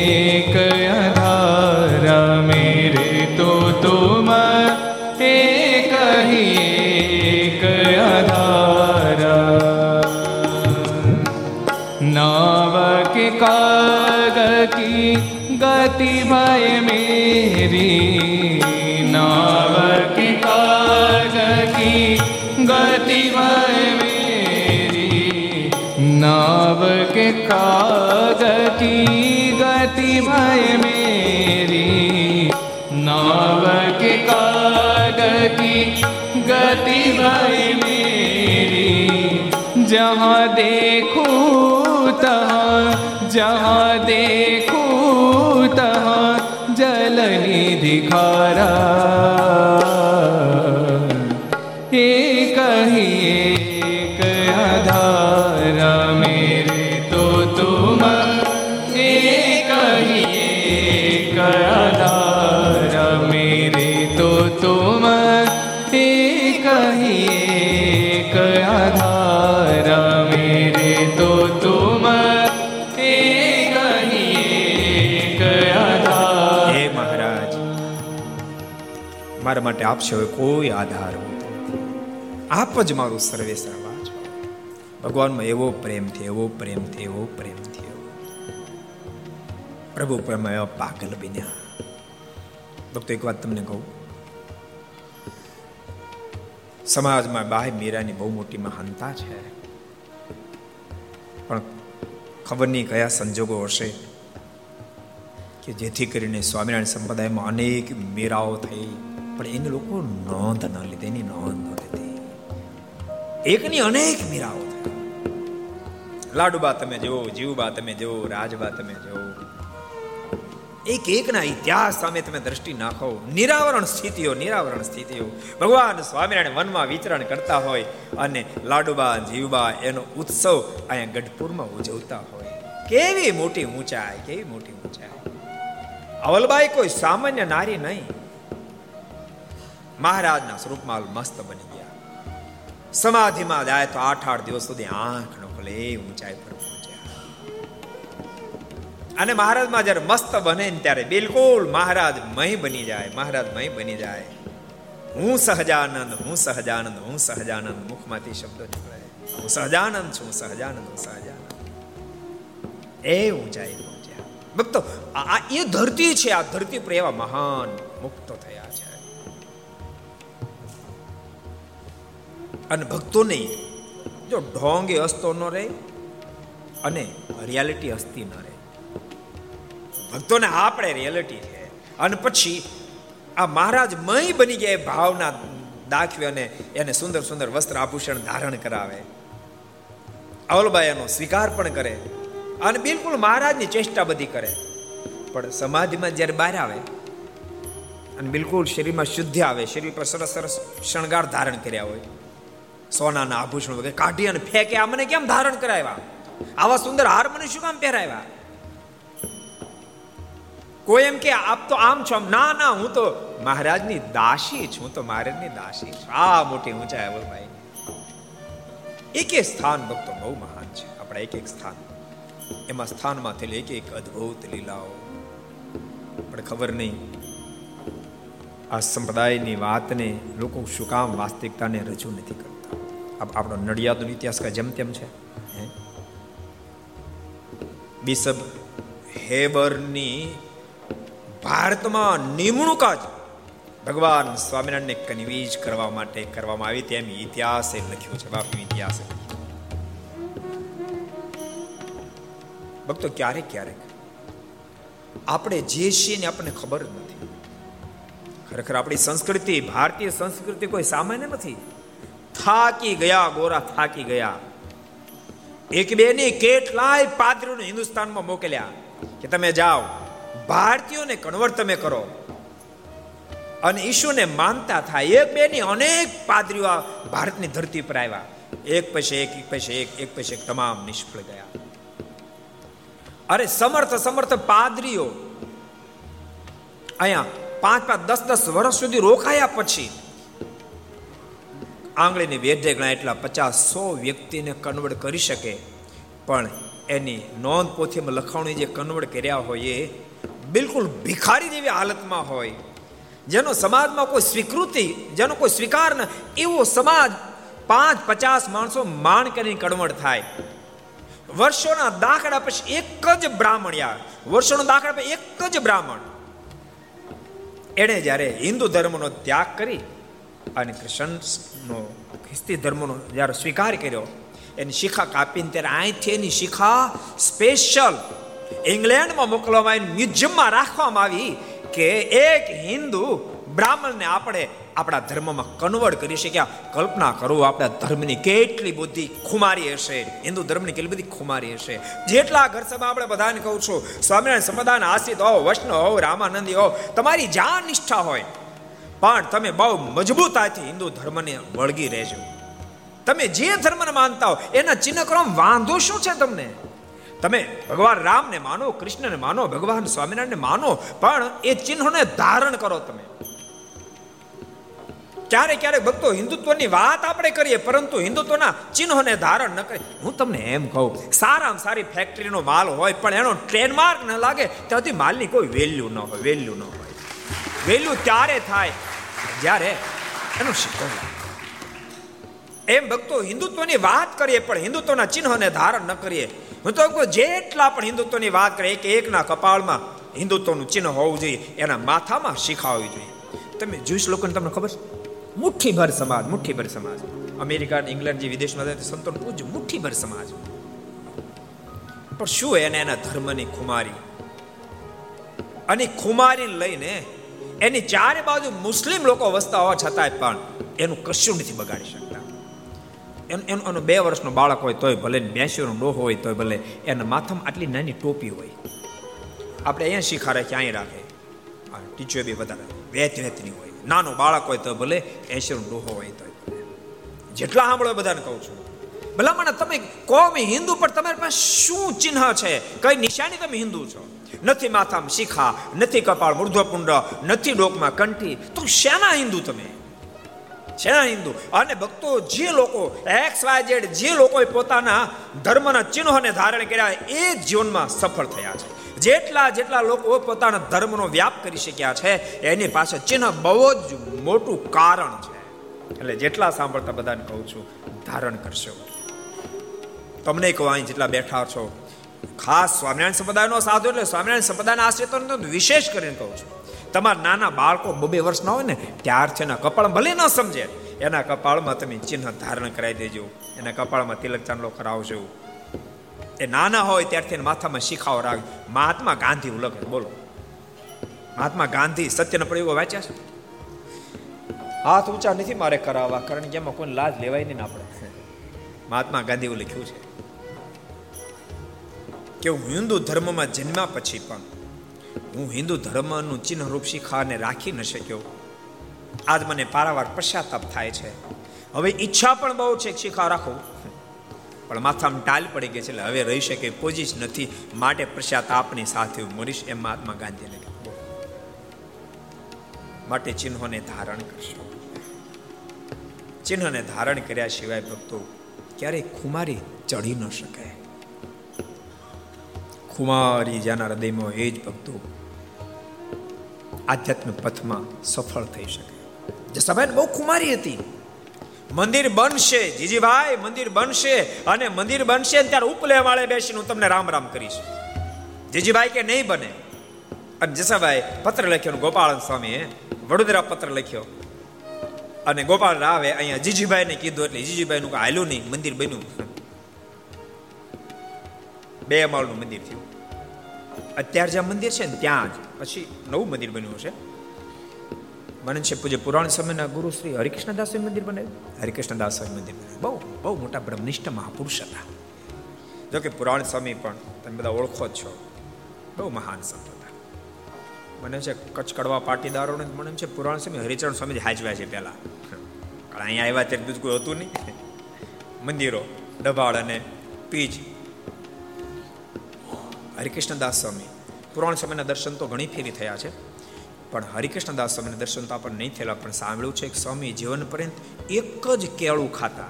गति भय मेरी नाव की काग की गति भय मेरी नाव के काग की गति भय मेरी नाव के काग की गति भय मेरी। जहाँ देखूँ तहाँ, जहाँ निधि માટે આપ સિવાય કોઈ આધાર હોતો. આપ જ મારું સર્વે સર્વા છો ભગવાનમાં એવો પ્રેમ થયો એવો પ્રેમથી એવો પ્રેમ થયો પ્રભુ પ્રેમ એવા પાગલ બન્યા. ભક્તો, એક વાત તમને કહું. સમાજમાં બાહ્ય મીરાની બહુ મોટી મહાનતા છે. પણ ખબર નહીં કયા સંજોગો હશે કે જેથી કરીને સ્વામિનારાયણ સંપ્રદાયમાં અનેક મીરાઓ થઈ. પણ એને લોકો નોંધ ન લીધી, એની નોંધ ન લીધી. એકની અનેક મીરાઓ લાડુબા તમે જુઓ જીવબા તમે જુઓ રાજબા તમે જુઓ એક એકના ઇતિહાસ સામે તમે દ્રષ્ટિ નાખો. નિરાવરણ સ્થિતિઓ નિરાવરણ સ્થિતિઓ. ભગવાન સ્વામિનારાયણ વનમાં વિચરણ કરતા હોય અને લાડુબા, જીવબા એનો ઉત્સવ અહીંયા ગઢપુરમાં ઉજવતા હોય. કેવી મોટી ઊંચાઈ, કેવી મોટી ઊંચાઈ. અવલબાઈ કોઈ સામાન્ય નારી નહીં. મહારાજના સ્વરૂપમાં મસ્ત બની ગયા. સમાધિમાં જાય તો આઠ આઠ દિવસ સુધી આંખ ન ઊંચાઈ પર અને મહારાજમાં જ્યારે મસ્ત બને ને ત્યારે બિલકુલ મહારાજ મહી બની જાય, મહારાજ મહી બની જાય. હું સહજાનંદ હું સહજાનંદ હું સહજાનંદ, મુખમાંથી શબ્દો નીકળે. હું સહજાનંદ છું સહજાનંદ, હું સહજાનંદ. એ ઊંચાઈ પહોંચ્યા. ભક્તો આ એ ધરતી છે, આ ધરતી પર એવા મહાન મુક્તો થયા. અને ભક્તોને જો ઢોંગે હસતો ન રહે અને રિયાલિટી હસતી ન રહે. ભક્તોને આપણે રિયાલિટી છે. અને પછી આ મહારાજ મય બની ગયા એ ભાવના દાખવે અને એને સુંદર સુંદર વસ્ત્ર આભૂષણ ધારણ કરાવે. અવલબાઈ એનો સ્વીકાર પણ કરે અને બિલકુલ મહારાજની ચેષ્ટા બધી કરે. પણ સમાધિમાં જ્યારે બહાર આવે અને બિલકુલ શરીરમાં શુદ્ધિ આવે, શરીર પર સરસ સરસ શણગાર ધારણ કર્યા હોય સોનાના આભૂષણ વગેરે કાઢી અને ફેંકે. મને કેમ ધારણ કરાવ્યા? આવા સુંદર હાર મને શું કામ પહેરાવ્યા? કોઈ એમ કે, આપ તો આમ છો. ના ના, હું તો મહારાજની દાસી છું તો મહારાજની દાસી છું. આ મોટી ઊંચાઈ અવલ ભાઈ. એક એક સ્થાન ભક્તો બહુ મહાન છે. આપણા એક એક સ્થાન. એમાં સ્થાનમાં થયેલી એક એક અદ્ભુત લીલાઓ. પણ ખબર નહીં, આ સંપ્રદાયની વાતને લોકો શું કામ વાસ્તવિકતાને રજૂ નથી કરતા. આપણો નડિયાદનો ઇતિહાસ કાંઈ જેમ તેમ છે? બિશપ હેબરની ભારતમાં નિમણૂક જ ભગવાન સ્વામિનારાયણને કન્વીજ કરવા માટે કરવામાં આવી તેમ ઇતિહાસે લખ્યું છે બાપુ ઇતિહાસે. ભક્તો, ક્યારેક ક્યારેક આપણે જે છીએ ને આપણને ખબર જ નથી. ખરેખર આપણી સંસ્કૃતિ, ભારતીય સંસ્કૃતિ કોઈ સામાન્ય નથી. થાકી ગયા, ગોરા થાકી ગયા. એક બે ની કેટલાય પાદરીઓને હિન્દુસ્તાનમાં મોકલ્યા કે તમે જાઓ, ભારતીયોને કન્વર્ટ તમે કરો. અને ઈશુને માનતા થાય, એક બે ની અનેક પાદરીઓ આ ભારતની ધરતી પર આવ્યા. એક પછી એક એક પછી એક એક પછી એક તમામ નિષ્ફળ ગયા. અરે સમર્થ સમર્થ પાદરીઓ. અહીંયા પાંચ પાંચ, દસ દસ વર્ષ સુધી રોકાયા પછી આંગળીની વેઢે ગણા એટલા પચાસ સો વ્યક્તિને કન્વર્ટ કરી શકે. પણ એની નોંધ પોથીમાં લખાણી જે કન્વર્ટ કર્યા હોય એ બિલકુલ ભિખારી જેવી હાલતમાં હોય. જેનો સમાજમાં કોઈ સ્વીકૃતિ, જેનો કોઈ સ્વીકાર ન, એવો સમાજ પાંચ પચાસ માણસો માણ કરીને કન્વર્ટ થાય. વર્ષોના દાખલા પછી એક જ બ્રાહ્મણ યાર. વર્ષોના દાખલા પછી એક જ બ્રાહ્મણ. એણે જ્યારે હિન્દુ ધર્મનો ત્યાગ કરી અને કૃષ્ણનો ખ્રિસ્તી ધર્મનો જ્યારે સ્વીકાર કર્યો, એની શિખા કાપીને ત્યારે અહીંથી એની શિખા સ્પેશિયલ ઇંગ્લેન્ડમાં મોકલવામાં આવી મ્યુઝિયમમાં રાખવામાં આવી કે એક હિન્દુ બ્રાહ્મણને આપણે આપણા ધર્મમાં કન્વર્ટ કરી શક્યા. કલ્પના કરો આપણા ધર્મની કેટલી બધી ખુમારી હશે. હિન્દુ ધર્મની કેટલી બધી ખુમારી હશે. જેટલા ઘર સભા આપણે બધાને કહું છું, સ્વામિનારાયણ સંપ્રદાયના આશ્રિત હો વૈષ્ણવ હો રામાનંદી હો તમારી જ્યાં નિષ્ઠા હોય. પણ તમે બહુ મજબૂતાથી હિન્દુ ધર્મને વળગી રહેજો. તમે જે ધર્મને માનતા હો, એના ચિહ્નક્રમ વાંધો શું છે તમને? તમે ભગવાન રામને માનો, કૃષ્ણને માનો, ભગવાન સ્વામિનારાયણને માનો, પણ એ ચિહ્નોને ધારણ કરો તમે. ક્યારેક ક્યારેક ભક્તો હિન્દુત્વની વાત આપણે કરીએ, પરંતુ હિન્દુત્વના ચિહ્નોને ધારણ ન કરીએ. હું તમને એમ કહું, સારામાં સારી ફેક્ટરીનો માલ હોય, પણ એનો ટ્રેડમાર્ક ન લાગે, ત્યાંથી માલની કોઈ વેલ્યુ ન હોય વેલ્યુ ન હોય. વેલ્યુ ત્યારે થાય જ્યારે એનું શિકવ એમ ભક્તો હિન્દુત્વની વાત કરીએ, પણ હિન્દુત્વના ચિહ્નોને ધારણ ન કરીએ. હું તો કહું, જેટલા પણ હિન્દુત્વની વાત કરીએ કે એકના કપાળમાં હિન્દુત્વનું ચિહ્ન હોવું જોઈએ, એના માથામાં શીખાવવી જોઈએ. તમે જોઈશ લોકોને તમને ખબર? છે મુઠ્ઠીભર સમાજ મુઠ્ઠીભર સમાજ. અમેરિકા ઇંગ્લેન્ડ જે વિદેશમાં જાય સંતો પૂજ મુઠ્ઠીભર સમાજ. પણ શું એને એના ધર્મની ખુમારી? અને ખુમારી લઈને એની ચારે બાજુ મુસ્લિમ લોકો વસતા હોવા છતાંય પણ એનું કશું નથી બગાડી શકતા. એનું એનું બે વર્ષનો બાળક હોય તોય ભલે બ્યાસીનો ડોહો હોય તોય ભલે એના માથામાં આટલી નાની ટોપી હોય. આપણે અહીંયા શીખાડે કે અહીં રાખે. ટીચર બી વધારે વેત વેતની હોય. નાનો બાળક હોય તો ભલે એશીનો ડોહો હોય તો જેટલા સાંભળો બધાને કહું છું. ભલામણ, તમે કોમી હિન્દુ, પણ તમારી પાસે શું ચિહ્ન છે? કઈ નિશાની તમે હિન્દુ છો? નથી માથામાં શિખા, નથી કપાળ મૃધ્વપુંડ નથી ડોકમાં કંઠી. તો શેના હિન્દુ તમે? શેના હિન્દુ? અને ભક્તો જે લોકો એક્સ વાય ઝેડ જે લોકોએ પોતાના ધર્મના ચિહ્નોને ધારણ કર્યા, એ જીવનમાં સફળ થયા છે. જેટલા જેટલા લોકો પોતાના ધર્મનો વ્યાપ કરી શક્યા છે, એની પાસે ચિહ્ન બહુ જ મોટું કારણ છે. એટલે જેટલા સાંભળતા બધાને કહું છું, ધારણ કરશો. તમને કહું, અહીં જેટલા બેઠા છો ખાસ સ્વામિનારાયણ સંપ્રદાયનો સાધુ એટલે સ્વામિનારાયણ સંપ્રદાયના આશ્રિતો વિશેષ કરીને કહું છું. તમારા નાના બાળકો બબે વર્ષના હોય ને ત્યારથી એના કપાળ ભલે ન સમજે, એના કપાળમાં તમે ચિહ્ન ધારણ કરાવી દેજો. એના કપાળમાં તિલક ચાંદલો કરાવજો એ નાના હોય ત્યારથી માથામાં શીખાવો રાખ. મહાત્મા ગાંધી લખે બોલો. મહાત્મા ગાંધી સત્યના પ્રયોગો વાંચ્યા છે? હાથ ઊંચા નથી મારે કરાવવા, કારણ કે એમાં કોઈ લાજ લેવાય નહીં આપણે. મહાત્મા ગાંધી લખ્યું છે? કે હું હિન્દુ ધર્મમાં જન્મ્યા પછી પણ હું હિન્દુ ધર્મનું ચિહ્ન રૂપ શિખાને રાખી ન શક્યો. આજ મને પારાવાર પશ્ચાતાપ થાય છે. હવે ઈચ્છા પણ બહુ છે શિખા રાખો. પણ માથામાં ટાલ પડી ગઈ છે એટલે હવે રહી શકે પોજીશ નથી. માટે પશ્ચાતાપની સાથે મરીશ એમ મહાત્મા ગાંધીને માટે ચિહ્નોને ધારણ કરશો. ચિહ્નને ધારણ કર્યા સિવાય ભક્તો ક્યારેય ખુમારી ચડી ન શકે ખુમારી જેના હૃદયમાં એ જ ભક્તો આધ્યાત્મિક પથમાં સફળ થઈ શકે. જસાભાઈ, બહુ ખુમારી હતી. મંદિર બનશે, જીજીભાઈ, મંદિર બનશે અને મંદિર બનશે ત્યારે ઉપલે માળે બેસીને હું તમને રામ રામ કરીશ. જીજીભાઈ કે નહીં બને? અને જસાભાઈ, પત્ર લખ્યો ગોપાલ સ્વામીએ, વડોદરા પત્ર લખ્યો. અને ગોપાલ રાવે અહીંયા જીજીભાઈ ને કીધું એટલે જીજીભાઈ નું હાલ્યું નહીં, મંદિર બન્યું. બે માળનું મંદિર થયું. અત્યારે જે મંદિર છે ને, ત્યાં જ. પછી નવું મંદિર બન્યું છે મને છે પૂજ્ય પુરાણ સમયના ગુરુ શ્રી હરિકૃષ્ણદાસ મંદિર બનાવ્યું. હરિકૃષ્ણદાસ મંદિર બનાવ્યું. બહુ બહુ મોટા બ્રહ્મનિષ્ઠ મહાપુરુષ હતા. જો કે પુરાણ સ્વામી પણ તમે બધા ઓળખો જ છો. બહુ મહાન સંત હતા. મને છે કચ્છ કડવા પાટીદારોને મને છે પુરાણ સ્વામી હરિચરણ સ્વામી હાજવા છે પહેલા. અહીંયા આવ્યા ત્યારે બીજું કોઈ હતું નહીં. મંદિરો, ડભાળ અને પીજ હરિકૃષ્ણદાસ સ્વામી પુરાણ સમયના દર્શન તો ઘણી ફેરી થયા છે, પણ હરિકૃષ્ણદાસ સ્વામીના દર્શન તો આપણને નહીં થયેલા, પણ સાંભળ્યું છે કે સ્વામી જીવન પર્યંત એક જ કેળું ખાતા.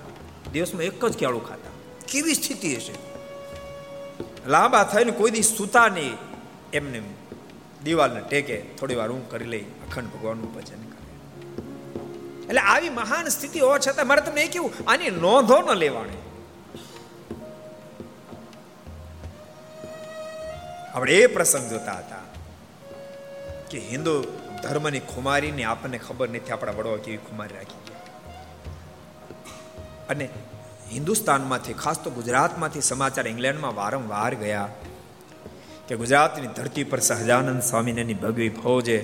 દિવસમાં એક જ કેળું ખાતા. કેવી સ્થિતિ હશે? લાંબા થઈને કોઈ દી સૂતા નહીં. એમને દિવાલને ટેકે, થોડી વાર હું કરી લઈ, અખંડ ભગવાનનું ભજન કરે. એટલે આવી મહાન સ્થિતિ હોવા છતાં મારે તમને એ કેવું આની નોંધો ન લેવાની આપણે એ પ્રસંગ જોતા હતા કે હિન્દુ ધર્મની ખુમારીની આપણને ખબર નથી, આપણા વડો કેવી ખુમારી રાખી અને હિન્દુસ્તાનમાંથી, ખાસ તો ગુજરાતમાંથી સમાચાર ઇંગ્લેન્ડમાં વારંવાર ગયા કે ગુજરાતની ધરતી પર સહજાનંદ સ્વામીની ભગવી ફોજે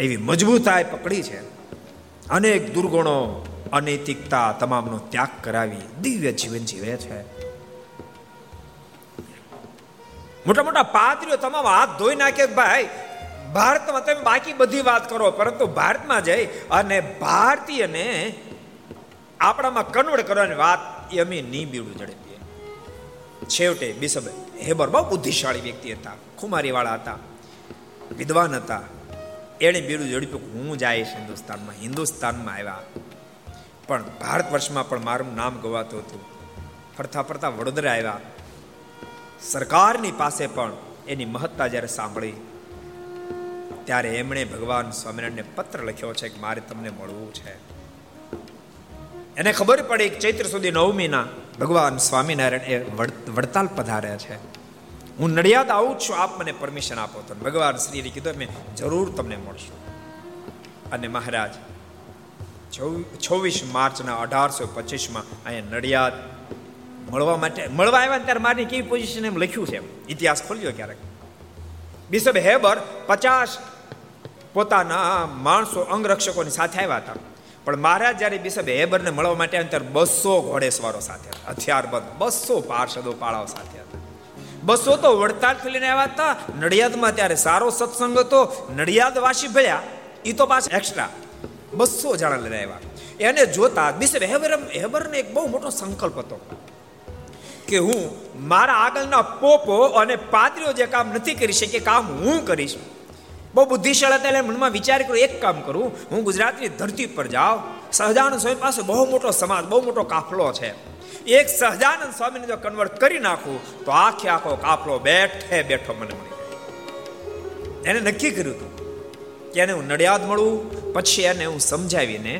એવી મજબૂતાઈ પકડી છે. અનેક દુર્ગુણો, અનૈતિકતા તમામનો ત્યાગ કરાવી દિવ્ય જીવન જીવે છે. મોટા મોટા પાદરીઓ તમામ હાથ ધોઈ નાખે ભાઈ, ભારતમાં તમે બાકી બધી વાત કરો, પરંતુ ભારતમાં જઈ અને ભારતીયને આપણામાં કન્વર્ટ કરવાની વાત એ અમે નહીં બીડું ઝડપીએ છેવટે બિશપ હેબર બહુ બુદ્ધિશાળી વ્યક્તિ હતા, ખુમારીવાળા હતા, વિદ્વાન હતા. એણે બીડું ઝડપ્યું હું જઈશ હિન્દુસ્તાનમાં હિન્દુસ્તાનમાં આવ્યા. પણ ભારત વર્ષમાં પણ મારું નામ ગવાતું હતું. ફરતા ફરતા વડોદરા આવ્યા. સરકારની પાસે પણ એની મહત્તા જ્યારે સાંભળી, ત્યારે એમણે ભગવાન સ્વામિનારાયણને પત્ર લખ્યો છે કે મારે તમને મળવું છે. એને ખબર પડી કે ચૈત્ર સુધી નવમીના ભગવાન સ્વામિનારાયણ એ વડતાલ પધાર્યા છે. હું નડિયાદ આવું છું, આપ મને પરમિશન આપો. તો ભગવાન શ્રીએ કીધું મેં જરૂર તમને મળશું. અને મહારાજ છવ્વીસ માર્ચના અઢારસો પચીસમાં અહીંયા નડિયાદ મળવા માટે મળવા આવ્યા ત્યારે મારી કેવી પોઝિશન એમ લખ્યું છે ઇતિહાસ ખોલ્યો ક્યારેક. બિશપ હેબર પચાસ પોતાના માણસો અંગરક્ષકોની સાથે આવ્યા હતા. પણ મહારાજ જ્યારે બિશપ હેબરને મળવા માટે આવ્યા ત્યારે બસો ઘોડેસવારો સાથે હતા. હથિયારબંધ, બસો પાર્ષદો પાળાઓ સાથે હતા. બસો તો વડતાલથી લઈને આવ્યા હતા. નડિયાદમાં ત્યારે સારો સત્સંગ હતો. નડિયાદ વાસી ભળ્યા એ તો પાછા એક્સ્ટ્રા બસો જણા લઈને આવ્યા. એને જોતા બિશપ હેબર હેબરને એક બહુ મોટો સંકલ્પ હતો. કે હું મારા આગળના પોપો અને પાદરીઓ જે કામ નથી કરી શકે કામ હું કરીશ. બહુ બુદ્ધિશાળ હતા એટલે મનમાં વિચાર કરું એક કામ કરું, હું ગુજરાતની ધરતી પર જાઉં. સહજાનંદ સ્વામી પાસે બહુ મોટો સમાજ, બહુ મોટો કાફલો છે. એક સહજાનંદ સ્વામીને જો કન્વર્ટ કરી નાખું, તો આખે આખો કાફલો બેઠે બેઠો મને મળી એને નક્કી કર્યું હતું કે એને હું નડિયાદ મળું, પછી એને હું સમજાવીને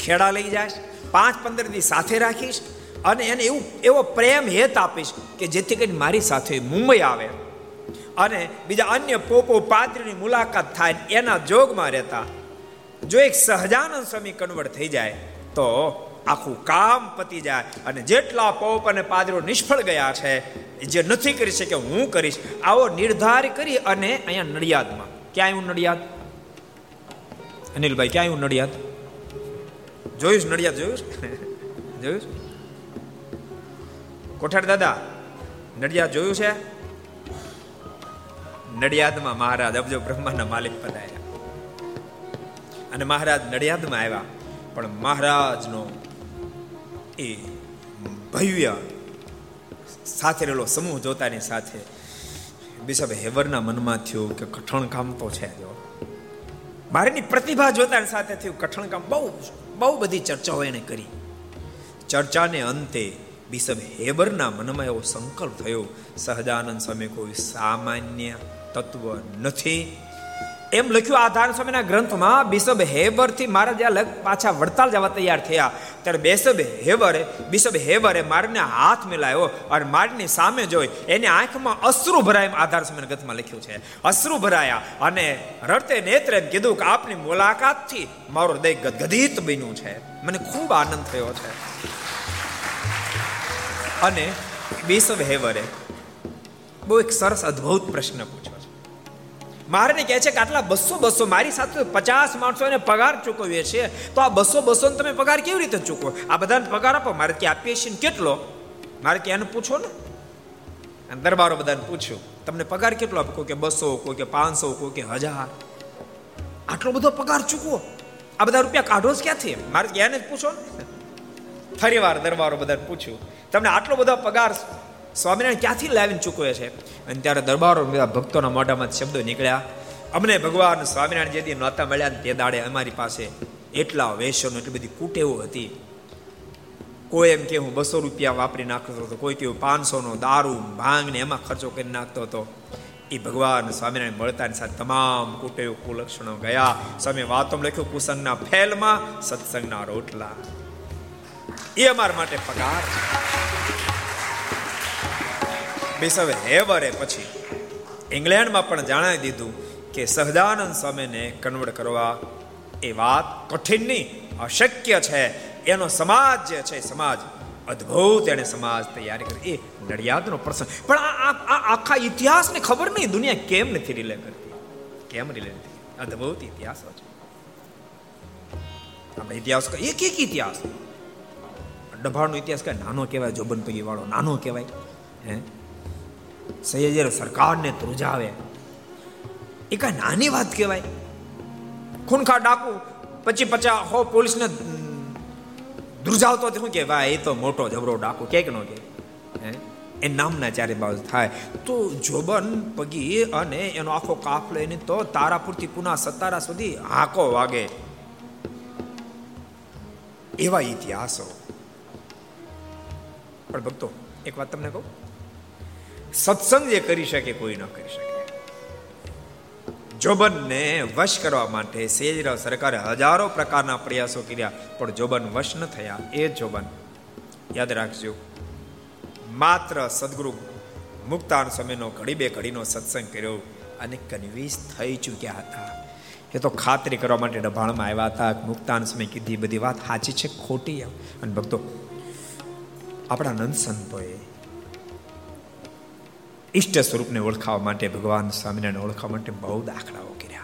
ખેડા લઈ જઈશ. પાંચ પંદર દિવસ સાથે રાખીશ. અને એને એવું, એવો પ્રેમ હેત આપીશ કે જેથી કરીને મારી સાથે મુંબઈ આવે. અને બીજા અન્ય પોપો પાદરીની મુલાકાત થાય એના જોગમાં રહેતા. જો એક સહજાનંદ સ્વામી કન્વર્ટ થઈ જાય, તો આખું કામ પતી જાય અને જેટલા પોપ અને પાદરો નિષ્ફળ ગયા છે જે નથી કરી શકે હું કરીશ, આવો નિર્ધાર કરી અને અહીંયા નડિયાદમાં. ક્યાં હું નડિયાદ? અનિલભાઈ ક્યાં હું નડિયાદ? જોયું નડિયાદ, જોયું જોયું કોઠાર દાદા, નડિયાદ જોયું છે? નડિયાદમાં મહારાજ અબજો બ્રહ્માના માલિક પધાર્યા. અને મહારાજ નડિયાદમાં આવ્યા, પણ મહારાજનો એ ભવ્ય સાથે રહેલો સમૂહ જોતાની સાથે બિશપ હેવરના મનમાં થયું કે કઠણ કામ તો છે જો મારીની પ્રતિભા જોતાની સાથે થયું, કઠણ કામ બહુ બહુ બધી ચર્ચાઓ એને કરી. ચર્ચાને અંતે બિશપ હેબરના મનમાં એવો સંકલ્પ થયો, સહજાનંદ સ્વામી કોઈ સામાન્ય તત્વ નથી. એમ લખ્યું આધાર સ્વામીના ગ્રંથમાં બિશપ હેબરથી મારા જ્યાં પાછા વડતાલ જવા તૈયાર થયા, ત્યારે બેસબ હેબરે બિશપ હેવરે મારને હાથ મિલાયો અને મારની સામે જોઈ, એની આંખમાં અશ્રુ ભરાય એમ આધાર સ્વામીના ગ્રંથમાં લખ્યું છે. અશ્રુ ભરાયા અને રડતે નેત્રે કીધું કે, આપની મુલાકાતથી મારો હૃદય ગદગદિત બન્યું છે. મને ખૂબ આનંદ થયો છે. અને બેસવ હેવરે બહુ એક સરસ અદ્ભુત પ્રશ્ન પૂછ્યો છે. મારે કહે છે કે આટલા બસો બસો, મારી સાથે પચાસ માણસોને પગાર ચૂકવીએ છીએ, તો આ બસો બસો તમે પગાર કેવી રીતે ચૂકવો? આ બધાને પગાર આપો, મારે ત્યાં આપીએ છીએ કેટલો? મારે ત્યાં એને પૂછો ને. દરબારો બધાને પૂછ્યું, તમને પગાર કેટલો આપો? કોઈ કે બસો, કોઈ કે પાંચસો, કોઈ કે હજાર. આટલો બધો પગાર ચૂકવો? આ બધા રૂપિયા કાઢો જ ક્યાંથી? મારે એને જ પૂછો ને. ફરી વાર દરબારો બધાને પૂછ્યું, તમને આટલો બધો પગાર સ્વામિનારાયણ ક્યાંથી લાવીને ચૂકવે છે? અને ત્યારે દરબારો બધા ભક્તોના મોઢામાં શબ્દો નીકળ્યા, અમને ભગવાન સ્વામિનારાયણ જે દી નહોતા મળ્યા તે દાડે અમારી પાસે એટલા વેસનો એટલી બધી કુટેવો હતી. કોઈ એમ કે હું બસો રૂપિયા વાપરી નાખતો હતો, કોઈ કેવું પાંચસોનો દારૂ, ભાંગ ને એમાં ખર્ચો કરી નાખતો હતો. એ ભગવાન સ્વામિનારાયણ મળતાની સાથે તમામ કુટેવ કુલક્ષણો ગયા. સ્વામી વાતો લખ્યું, કુસંગના ફેલમાં સત્સંગના રોટલા. એ અમારા માટે પગાર બેસવે હેવરે પછી ઇંગ્લેન્ડમાં પણ જણાવી દીધું કે સહજાનંદ સ્વામીને કન્વર્ટ કરવા એ વાત કઠિન નહીં, અશક્ય છે. એનો સમાજ જે છે સમાજ અદ્ભુત એને સમાજ તૈયાર કરી. એ નડિયાદનો પ્રસંગ. પણ આ આખા ઇતિહાસને ખબર નહીં, દુનિયા કેમ નથી રિલે કરતી? કેમ રિલે નથી અદ્ભુત ઇતિહાસ છે. આપણે ઇતિહાસ એક એક ઇતિહાસ. ડભાણનો ઇતિહાસ કઈ નાનો કહેવાય જોબન પૈકી વાળો નાનો કહેવાય. હે? સૈયદ સરકારને ધ્રુજાવે એ કાંઈ નાની વાત કહેવાય. ખૂનખા ડાકુ પછી પચા હો, પોલીસને ધ્રુજાવતો શું કે ભાઈ એ તો મોટો જબરો ડાકુ ક્યાંક ન કે હે? એ નામના ચારે બાજુ થાય. તો જોબન પગી અને એનો આખો કાફ લઈને તો તારાપુરથી પુના સતારા સુધી હાકો વાગે. એવા ઇતિહાસો. પણ ભક્તો, એક વાત તમને કહું? સત્સંગ જે કરી શકે, કોઈ ન કરી શકે. જોબનને વશ કરવા માટે સેજરા સરકારે હજારો પ્રકારના પ્રયાસો કર્યા, પણ જોબન વશ ન થયા. એ જોબન, યાદ રાખજો. માત્ર સદગુરુ મુક્તાન સમયનો ઘડી બે ઘડીનો સત્સંગ કર્યો, અને કન્વિન્સ થઈ ચૂક્યા હતા. એ તો ખાતરી કરવા માટે ડભાણમાં આવ્યા હતા મુક્તાન સમય કીધી બધી વાત સાચી છે, ખોટી અને ભક્તો આપણા નંદ સંતોએ ઈષ્ટ સ્વરૂપને ઓળખાવા માટે ભગવાન સ્વામિનારાયણ ઓળખવા માટે બહુ દાખલાઓ કર્યા.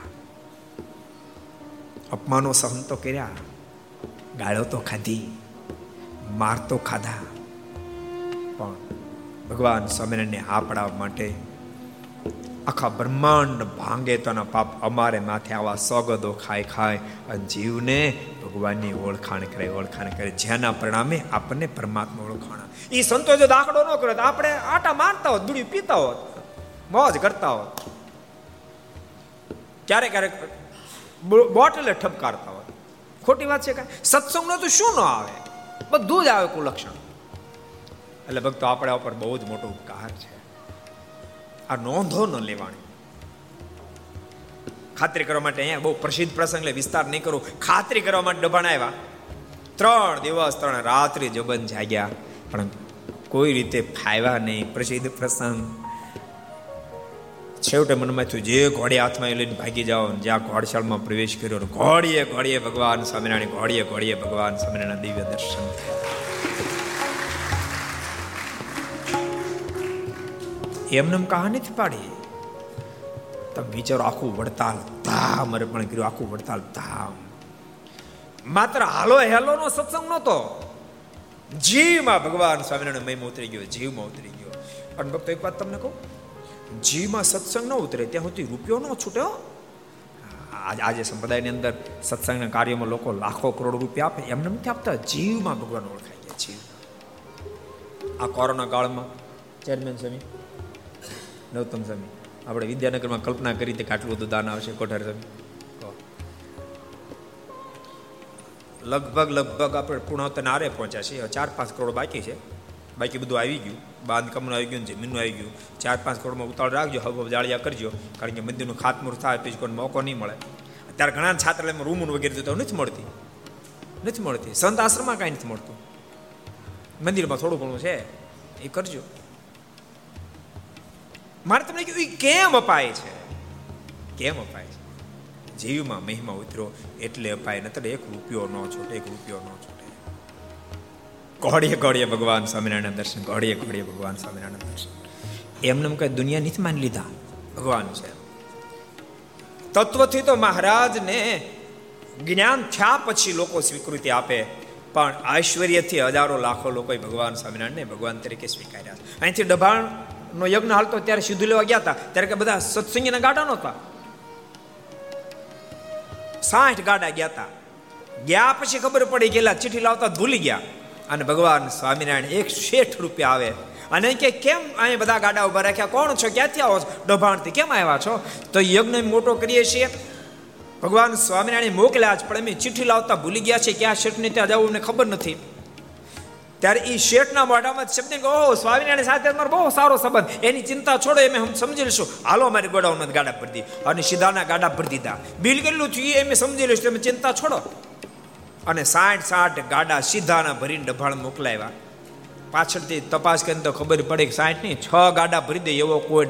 અપમાનો સહન તો કર્યા, ગાળો તો ખાધી, માર તો ખાધા. પણ ભગવાન સ્વામિનારાયણને આ પડાવવા માટે આખા બ્રહ્માંડ ભાંગે તો પાપ અમારે માથે આવા સોગદો ખાય ખાય. અને જીવને ભગવાનની ઓળખાણ કરે ઓળખાણ કરે. જેના પરિણામે આપણને પરમાત્મા ઓળખાણ એ સંતો જો દાખલો ન કરે તો આપણે આટા મારતા હોત, દૂડી પીતા હોત, મોજ કરતા હોત. ક્યારેક ક્યારેક બોટલે ઠપકારતા હોત. ખોટી વાત છે કાંઈ? સત્સંગનો તો શું ન આવે? બધું જ આવે કુલક્ષણ. એટલે ભક્તો, આપણા ઉપર બહુ જ મોટો ઉપકાર છે. આ નોંધો ન લેવાની. ખાતરી કરવા માટે અહીંયા બહુ પ્રસિદ્ધ પ્રસંગ એટલે વિસ્તાર નહીં કરું. ખાતરી કરવા માટે ડબાણ આવ્યા ત્રણ દિવસ, ત્રણ રાત્રિ જબન જાગ્યા. પણ કોઈ રીતે ફાયવા નહીં. પ્રસિદ્ધ પ્રસંગ. છેવટે મનમાં થયું, જે ઘોડે હાથમાં લઈને ભાગી જાઓ જ્યાં ઘોડશાળમાં પ્રવેશ કર્યો ઘોડીએ ઘોડીએ ભગવાન સ્વામિનારાયણ, ઘોડીએ ઘોડીએ ભગવાન સ્વામિનારાયણ દિવ્ય દર્શન. એમને કહાની નથી પાડી? તમે વિચારો, આખું વડતાલ ધામ, અરે પણ કર્યું આખું વડતાલ ધામ. માત્ર હાલો હેલો નો સત્સંગ નહોતો. જીવમાં ભગવાન સ્વામિનારાયણ મહિમા ઉતરી ગયો, જીવમાં ઉતરી ગયો. અને ભક્તો, એક વાત તમને કહું, જીવમાં સત્સંગ ન ઉતરે, ત્યાં સુધી રૂપિયો ન છૂટ્યો આજે સંપ્રદાયની અંદર સત્સંગના કાર્યમાં લોકો લાખો કરોડ રૂપિયા આપે, એમને નથી આપતા. જીવમાં ભગવાન ઓળખાય ગયા જીવ આ કોરોના કાળમાં, ચેરમેન સ્વામી નવતમ સ્વામી. આપણે વિદ્યાનગરમાં કલ્પના કરી હતી કે આટલું બધું દાન આવશે. કોઠાર સ્વામી. લગભગ લગભગ આપણે પૂર્ણોત્તર આરે પહોંચ્યા છીએ. ચાર, પાંચ કરોડ બાકી છે. બાકી બધું આવી ગયું. બાંધકામનું આવી ગયું જમીનનું આવી ગયું. ચાર, પાંચ કરોડમાં ઉતાળ રાખજો. હવે જાળિયા કરજો. કારણ કે મંદિરનું ખાતમુહૂર્ત થાય પછી કોઈ મોકો નહીં મળે. અત્યારે ઘણા છાત્રાલયમાં રૂમ વગેરે તો નથી મળતી. નથી મળતી. સંત આશ્રમમાં કાંઈ નથી મળતું. મંદિરમાં થોડું ઘણું છે. એ કરજો. મારે તમને કહ્યું કેમ અપાય છે? કેમ અપાય છે? જીવમાં મહિમા ઉતરો, એટલે અપાય, નતર એક રૂપિયો ન છૂટે, એક રૂપિયો ન છૂટે. ઘોડીએ ઘોડીએ ભગવાન સ્વામિનારાયણ દર્શન, ઘોડીએ ઘોડીએ ભગવાન સ્વામિનારાયણ દર્શન. એમને કઈ દુનિયા નથી માની લીધા. ભગવાન છે તત્વથી તો મહારાજને જ્ઞાન થયા પછી લોકો સ્વીકૃતિ આપે, પણ ઐશ્વર્યથી હજારો લાખો લોકો ભગવાન સ્વામિનારાયણને ભગવાન તરીકે સ્વીકાર્યા અહીંથી દબાણ નો યજ્ઞ હાલતો ત્યારે સીધું લેવા ગયા હતા. ત્યારે કે બધા સત્સંગીના ગાડા નહોતા. સાઠ ગાડા ગયા હતા. ગયા પછી ખબર પડી ગયેલા ચીઠી લાવતા ભૂલી ગયા. અને ભગવાન સ્વામિનારાયણ એક શેઠ રૂપિયા આવે. અને કે, કેમ અહીં બધા ગાડા ઊભા રાખ્યા? કોણ છો? ક્યાંથી આવો ડભાણથી કેમ આવ્યા છો? તો યજ્ઞ મોટો કરીએ છીએ. ભગવાન સ્વામિનારાયણ મોકલ્યા જ, પણ અમે ચીઠી લાવતા ભૂલી ગયા છે ક્યાં શેઠને ત્યાં જવું અમને ખબર નથી. ત્યારે એ શેઠના મોઢામાં શબ્દ કે, ઓહો સ્વામિનારાયણ સાથે અમારો બહુ સારો સંબંધ. એની ચિંતા છોડો એમ સમજી લઈશું. હાલો અમારી ગોડાઉનમાં ગાડા ભરી દી. અને સીધાના ગાડા ભરી દીધા. બિલ કેટલું થયું એમ સમજી લઈશું. તમે ચિંતા છોડો. અને સાઠ સાઠ ગાડા સીધાના ભરીને ડભાણ મોકલાવ્યા. પાછળથી તપાસ કરીને તો ખબર પડે કે સાઠ નહીં, છ ગાડા ભરી દે એવો કોઈ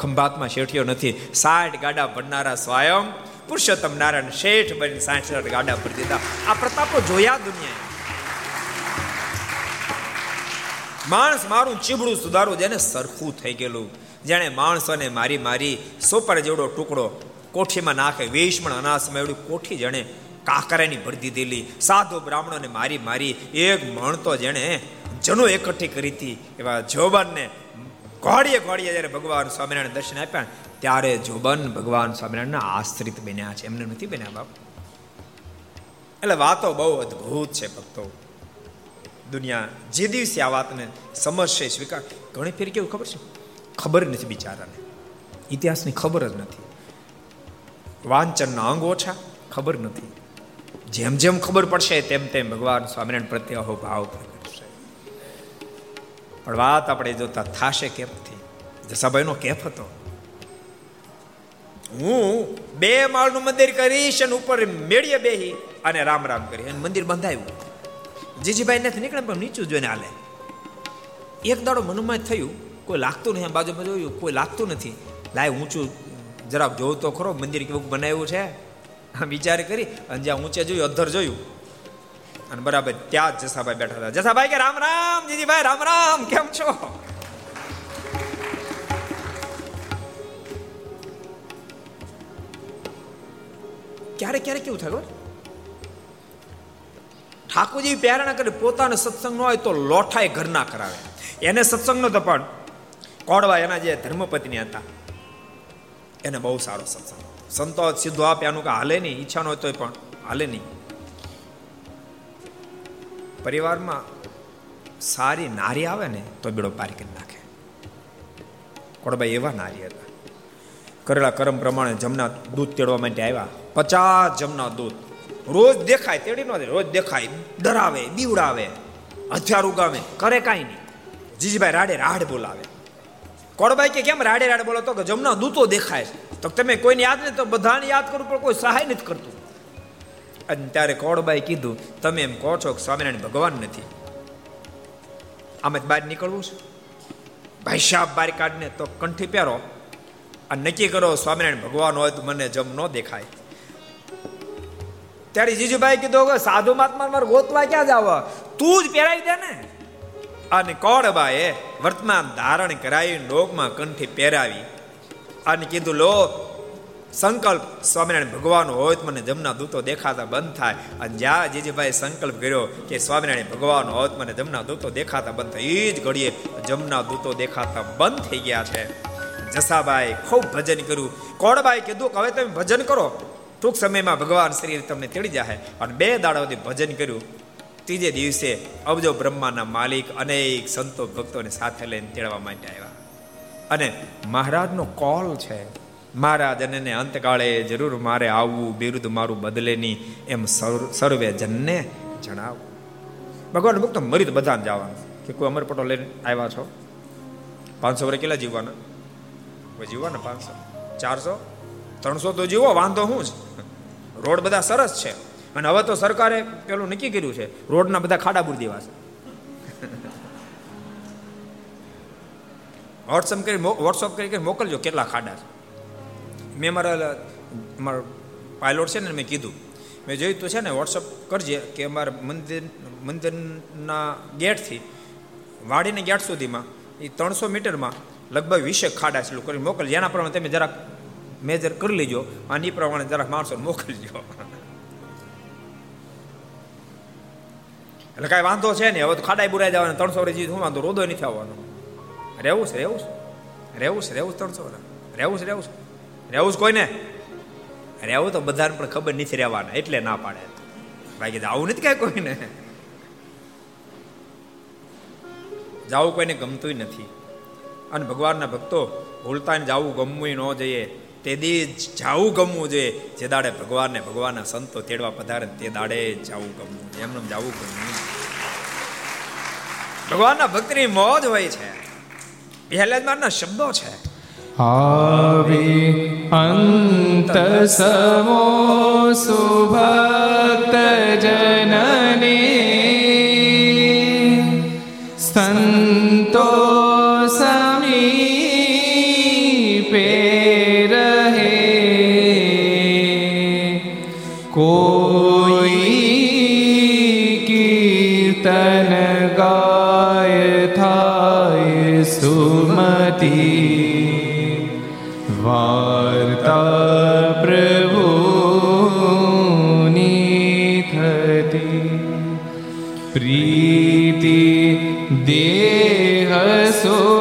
ખંભાતમાં શેઠિયો નથી. સાઠ ગાડા ભરનારા સ્વયં પુરુષોત્તમ નારાયણ શેઠ બની સાઠ સાઠ ગાડા ભરી દીધા. આ પ્રતાપો જોયા દુનિયાએ. માણસ મારું ચીબડું સુધારું જેને સરખું થઈ ગયેલું. જેણે માણસોને મારી મારી સોપર જેવડો ટુકડો કોઠીમાં નાખે વેશમણ અનાસમાં એવડી કોઠી જેણે કાકરાની ભરી દીધેલી સાધુ બ્રાહ્મણોને મારી મારી એક મણતો જેણે જનો એકઠી કરી હતી. એવા જોબનને ઘોડીએ ઘોડીએ જ્યારે ભગવાન સ્વામિનારાયણ દર્શન આપ્યા, ત્યારે જોબન ભગવાન સ્વામિનારાયણના આશ્રિત બન્યા છે. એમને નથી બન્યા બાપ. એટલે વાતો બહુ અદ્ભુત છે ભક્તો. દુનિયા જે દિવસે આ વાતને સમજશે સ્વીકાર ઘણી ફેર કેવું ખબર છે? ખબર નથી બિચારાને. ઇતિહાસની ખબર જ નથી. વાંચનના અંગ ઓછા, ખબર નથી. જેમ જેમ ખબર પડશે, તેમ તેમ ભગવાન સ્વામિનારાયણ પ્રત્યે અહો ભાવ પ્રગટશે. પણ વાત આપણે જોતા થાશે કેફથી જસાભાઈનો કેફ હતો. હું બે માળનું મંદિર કરીશ અને ઉપર મેળીએ બેહી અને રામ રામ કરી અને મંદિર બંધાયું. જીજીભાઈ નથી નીકળે પણ નીચું જોઈને હાલે. એક દાડો મનમાં થયું, કોઈ લાગતું નહીં બાજુમાં જોયું, કોઈ લાગતું નથી. લાય ઊંચું જરા જોવું તો ખરો, મંદિર કેવું બનાવ્યું છે? વિચાર કરી, અને જ્યાં ઊંચે જોયું, અધર જોયું. અને બરાબર ત્યાં જ જસાભાઈ બેઠા હતા. જસાભાઈ કે, રામ રામ, જીજીભાઈ, રામ રામ, કેમ છો? ક્યારેક ક્યારેક કેવું થાય ઠાકોરજી પ્યારણા કરે પોતાનો સત્સંગ ન હોય તો લોઠાય ઘરના કરાવે. એને સત્સંગ તો પણ કોડવા એના જે ધર્મપત્ની હતા, એને બહુ સારો સત્સંગ. સંતો સીધો આપે, આનું કે હાલે નહીં, ઈચ્છા ન હોય તોય પણ હાલે નહીં. પરિવારમાં સારી નારી આવે ને, તો બેડો પારી કરી નાખે. કોડભાઈ એવા નારી હતા. કરેલા કર્મ પ્રમાણે જમના દૂધ તેડવા માટે આવ્યા. પચાસ જમના દૂધ. રોજ દેખાય, તેડી નો રોજ દેખાય, ડરાવે બીવડાવે હથિયાર ઉગાવે, કરે કાંઈ નહીં. જીજીભાઈ રાડે રાડ બોલાવે. કોડભાઈ કે કેમ રાડે રાડે બોલો? તો કે જમના દૂતો દેખાય તો તમે કોઈને યાદ નહીં, તો બધાને યાદ કરવું પણ કોઈ સહાય નથી કરતું. અને ત્યારે કોડબાઈ કીધું, તમે એમ કહો છો કે સ્વામિનારાયણ ભગવાન નથી. આમ બહાર નીકળવું છે. ભાઈ સાહેબ બહાર કાઢને તો કંઠી પહેરો અને નક્કી કરો, સ્વામિનારાયણ ભગવાન હોય તો મને જમ ન દેખાય. ત્યારે જીજુભાઈ કીધું કે સાધુ મહાત્મા મારે ગોતવા ક્યાં જાવ? તું જ પહેરાવી દે ને. અને કોળબાએ વર્તમાન ધારણ કરાવી ડોકમાં કંઠી પહેરાવી અને કીધું, લો, સંકલ્પ સ્વામિનારાયણ ભગવાન હોય તો મને જમના દૂતો દેખાતા બંધ થાય. અને જ્યાં જીજીભાઈ સંકલ્પ કર્યો કે સ્વામિનારાયણ ભગવાન હોય તો મને જમના દૂતો દેખાતા બંધ થાય એ જ ઘડીએ જમના દૂતો દેખાતા બંધ થઈ ગયા છે. જસાબાઈ ખૂબ ભજન કર્યું. કોડબાઈ કીધું કે, હવે તમે ભજન કરો. ટૂંક સમયમાં ભગવાન શ્રી તમને તેડી જાય અને બે દાડા સુધી ભજન કર્યું. ત્રીજે દિવસે અબજો બ્રહ્માના માલિક અનેક સંતો ભક્તોને સાથે લઈને તેડવા માટે આવ્યા. અને મહારાજનો કોલ છે, મહારાજ, અને અંતકાળે જરૂર મારે આવવું, બિરુદ મારું બદલે નહીં. એમ સર્વે જનને જણાવું ભગવાન ભક્તો મરી તો બધાને જવાનું. કે કોઈ અમરપટો લઈને આવ્યા છો? પાંચસો વર્ષ કેટલા જીવવાના? કોઈ જીવવાના પાંચસો? ચારસો? ત્રણસો તો જીવો, વાંધો શું છે રોડ બધા સરસ છે. અને હવે તો સરકારે પેલું નક્કી કર્યું છે, રોડના બધા ખાડા બુર દેવા છે. વોટ્સઅપ કરી વોટ્સઅપ કરી મોકલજો કેટલા ખાડા છે. મેં મારા મારા પાયલોટ છે ને મેં કીધું. મેં જોયું તો છે ને વોટ્સઅપ કરજે કે અમારા મંદિર, મંદિરના ગેટથી, વાડીને ગેટ સુધીમાં, એ ત્રણસો મીટરમાં લગભગ વીસેક ખાડા છે કરી મોકલજો. એના પ્રમાણે તમે જરાક મેજર કરી લેજો અને એ પ્રમાણે જરાક માણસો મોકલજો. એટલે કાંઈ વાંધો છે ને હવે તો ખાડાઈ બુરાઈ જવાના ત્રણસો વર્ષ શું વાંધો રોદો નથી આવવાનો. રહેવું છે રહેવું છે. રહેવું છે, રહેવું ત્રણસો રહેવું છે રહેવું છે. રહેવું છે કોઈને? રહેવું તો બધાને પણ ખબર નથી રહેવાના, એટલે ના પાડે. બાકી આવું નથી કાંઈ કોઈને? જવું કોઈને ગમતું નથી. અને ભગવાનના ભક્તો ભૂલતા ને જવું ગમવું ન જોઈએ. તે દી જાવું ગમવું જોઈએ. જે દાડે ભગવાનને ભગવાનના સંતો તેડવા પધારે તે દાડે જાવું ગમવું એમને જાવું ગમવું ભગવાનના ભક્તની મોજ હોય છે. પહેલા શબ્દો છે. આવી અંત સમો સુભક્ત જનની. સંતો પ્રીતિ દેહ સોગે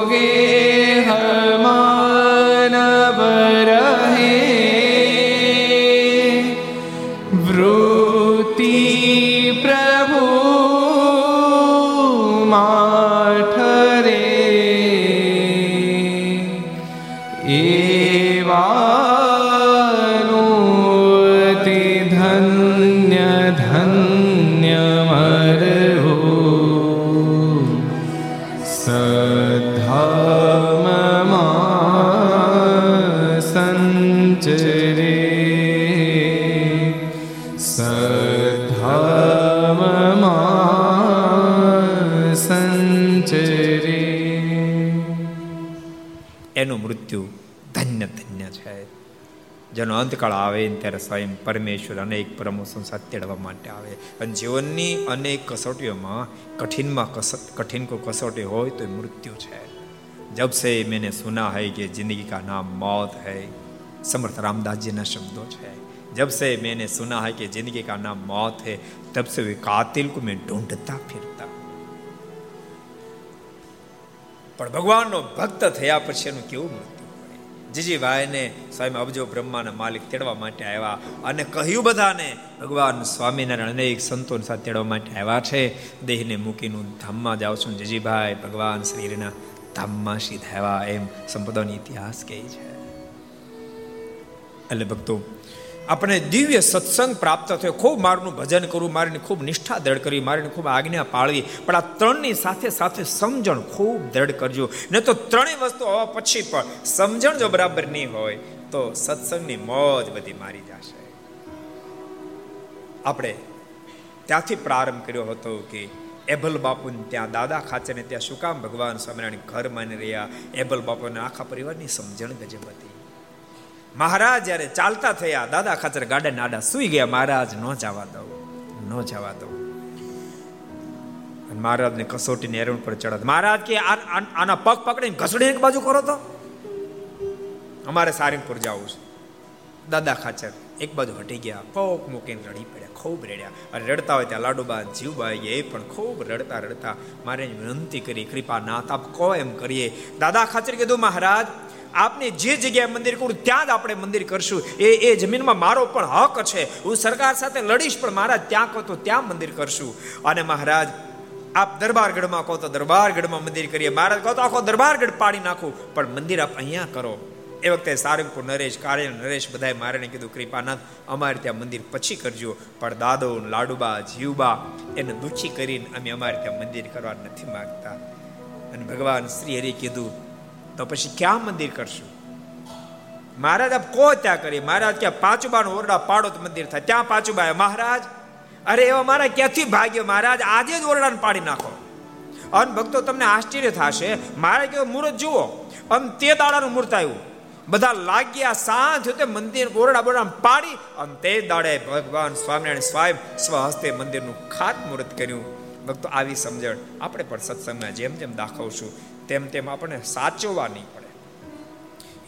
જેનો અંતકાળ આવે ને ત્યારે સ્વયં પરમેશ્વર અનેક પરમો સંસાર તેડવા માટે આવે અને જીવનની અનેક કસોટીઓમાં કઠિનમાં કઠિન કોઈ કસોટી હોય તો મૃત્યુ છે જબ સે મેને સુના હૈ કે જિંદગી કા નામ મોત હૈ સમર્થ રામદાસજીના શબ્દો છે જબ સે મેને સુના હૈ કે જિંદગી કા નામ મોત હૈ તબ સે वे कातिल को मैं ढूंढता फिरता પણ ભગવાનનો ભક્ત થયા પછી એનું કેવું મૃત્યુ જીજીભાઈને સ્વામી અબજો બ્રહ્માના માલિક તેડવા માટે આવ્યા અને કહ્યું બધાને, ભગવાન સ્વામિનારાયણ અનેક સંતોની સાથે તેડવા માટે આવ્યા છે. દેહને મૂકીને ધામમાં જાઉં છું. જીજીભાઈ, ભગવાન શ્રીના ધામમાં સીધા આવ્યા. એમ સંપદાનો ઇતિહાસ કહે છે. એટલે ભક્તો આપણે દિવ્ય સત્સંગ પ્રાપ્ત થયો. ખૂબ મારનું ભજન કરવું મારીને ખૂબ નિષ્ઠા દ્રઢ કરવી મારીને ખૂબ આજ્ઞા પાળવી. પણ આ ત્રણની સાથે સાથે સમજણ ખૂબ દ્રઢ કરજો. ન તો ત્રણેય વસ્તુ હોવા પછી પણ સમજણ જો બરાબર નહીં હોય, તો સત્સંગની મોજ બધી મારી જશે. આપણે ત્યાંથી પ્રારંભ કર્યો હતો કે એબલ બાપુને ત્યાં દાદા ખાચરને ત્યાં શું કામ ભગવાન સ્વામિનારાયણ ઘર માની રહ્યા? એબલ બાપુને આખા પરિવારની સમજણ ગજબ હતી. મહારાજ જ્યારે ચાલતા થયા, દાદા ખાચર ગાડા નાડા સુઈ ગયા, મહારાજ, ન જવા દઉં, ન જવા દઉં. મહારાજને કસોટીને એરણ પર ચડત મહારાજ, કે આના પગ પકડીને ઘસડીને એક બાજુ કરો તો? અમારે સારંગપુર જવું છે. દાદા ખાચર એક બાજુ હટી ગયા, પગ મૂકીને રડી પડ્યા, ખૂબ રડ્યા. અને રડતા હોય ત્યાં લાડુબા, જીવબા એ પણ ખૂબ રડતા રડતા મારે વિનંતી કરી, કૃપા નાથ આપ કો એમ કરીએ. દાદા ખાચર કીધું, મહારાજ આપને જે જગ્યાએ મંદિર કરું, ત્યાં જ આપણે મંદિર કરશું. એ એ જમીનમાં મારો પણ હક છે. હું સરકાર સાથે લડીશ, પણ મહારાજ ત્યાં કહો તો ત્યાં મંદિર કરશું. અને મહારાજ, આપ દરબારગઢમાં કહો તો દરબારગઢમાં મંદિર કરીએ. મહારાજ કહો તો આખો દરબારગઢ પાડી નાખું. પણ મંદિર આપ અહીંયા કરો. એ વખતે સારંગપુર નરેશ કાર્ય નરેશ બધાએ મારે કીધું, કૃપાનાથ, અમારે ત્યાં મંદિર પછી કરજો. પણ દાદો, લાડુબા, જીવબા, એને દુઃખી કરીને અમે અમારે ત્યાં મંદિર કરવા નથી માગતા. અને ભગવાન શ્રી હરિ કીધું તો પછી ક્યાં મંદિર કરશું? મહારાજ આપ કો ત્યાં કરીએ. મહારાજ ક્યાં પાંચુબા ઓરડા પાડો તો મંદિર થાય. ત્યાં પાંચુબા મહારાજ, અરે એવા મારા ક્યાંથી ભાગ્યો? મહારાજ, આજે જ ઓરડાને પાડી નાખો. અન ભક્તો, તમને આશ્ચર્ય થશે. મારે કેવો મુહૂર્ત જુઓ. અને તે દાડાનું મુહૂર્ત આવ્યું. બધા લાગ્યા સાંજ તે મંદિર ઓરડા બોરડા પાડી અને તે દાડે ભગવાન સ્વામિનારાયણ સ્વાયમ સ્વહસ્તે મંદિરનું ખાત મુહૂર્ત કર્યું. ભક્તો, આવી સમજણ. આપણે પણ સત્સંગમાં જેમ જેમ દાખવશું. તેમ તેમ આપણે સાચવવા નહીં પડે.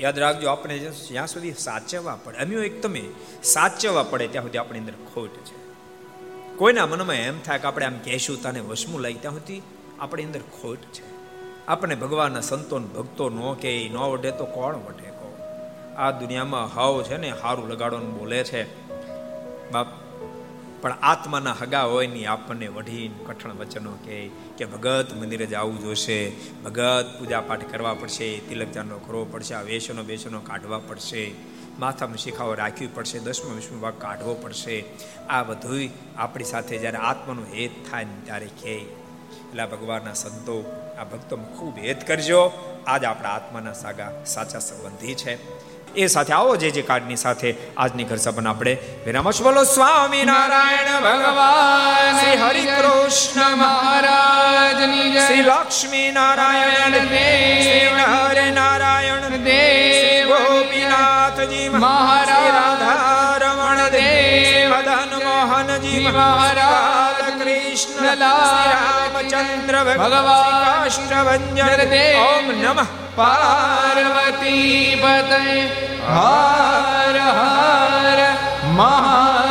યાદ રાખજો, આપણે જ્યાં સુધી સાચવવા પડે અમે એક તમે સાચવવા પડે, ત્યાં સુધી આપણી અંદર ખોટ છે. કોઈના મનમાં એમ થાય કે આપણે આમ કહેશું તને વસમું લાગી, ત્યાં સુધી આપણી અંદર ખોટ છે. આપણે ભગવાનના સંતો ભક્તો ન કે ન વઢે તો કોણ વઢે કહો? આ દુનિયામાં હાવ છે ને, હારું લગાડવાનું બોલે છે. બાપ પણ આત્માના હગા હોયની આપણને વઢીને કઠણ વચનો કહે કે, ભગત મંદિરે જવું જોશે. ભગત પૂજા પાઠ કરવા પડશે, તિલક ચાંદો કરવો પડશે, આ વેસનો બેસનો કાઢવા પડશે. માથામાં શિખાઓ રાખવી પડશે, દસમો વિષ્ણુ ભાગ કાઢવો પડશે. આ બધું આપણી સાથે જ્યારે આત્માનો હેત થાય ને ત્યારે કહે. એટલે ભગવાનના સંતો, આ ભક્તોમાં ખૂબ હેત કરજો. આજ આપણા આત્માના સાગા સાચા સંબંધી છે. એ સાથે આવો જે જે કાર્ડની સાથે આજની ઘર સભાને આપણે વિરામશ બોલો સ્વામી નારાયણ ભગવાન શ્રી હરિ કૃષ્ણ મહારાજની જય. શ્રી લક્ષ્મી નારાયણ શ્રી હરે નારાયણ દેવ ગોપીનાથજી મહારાજ રાધારમણ દેવ મદન મોહનજી મહારાજ કૃષ્ણ રામચંદ્ર ભગવાન કાષ્ટભંજન ઓમ નમઃ પાર્વતી પતય હર હર મહા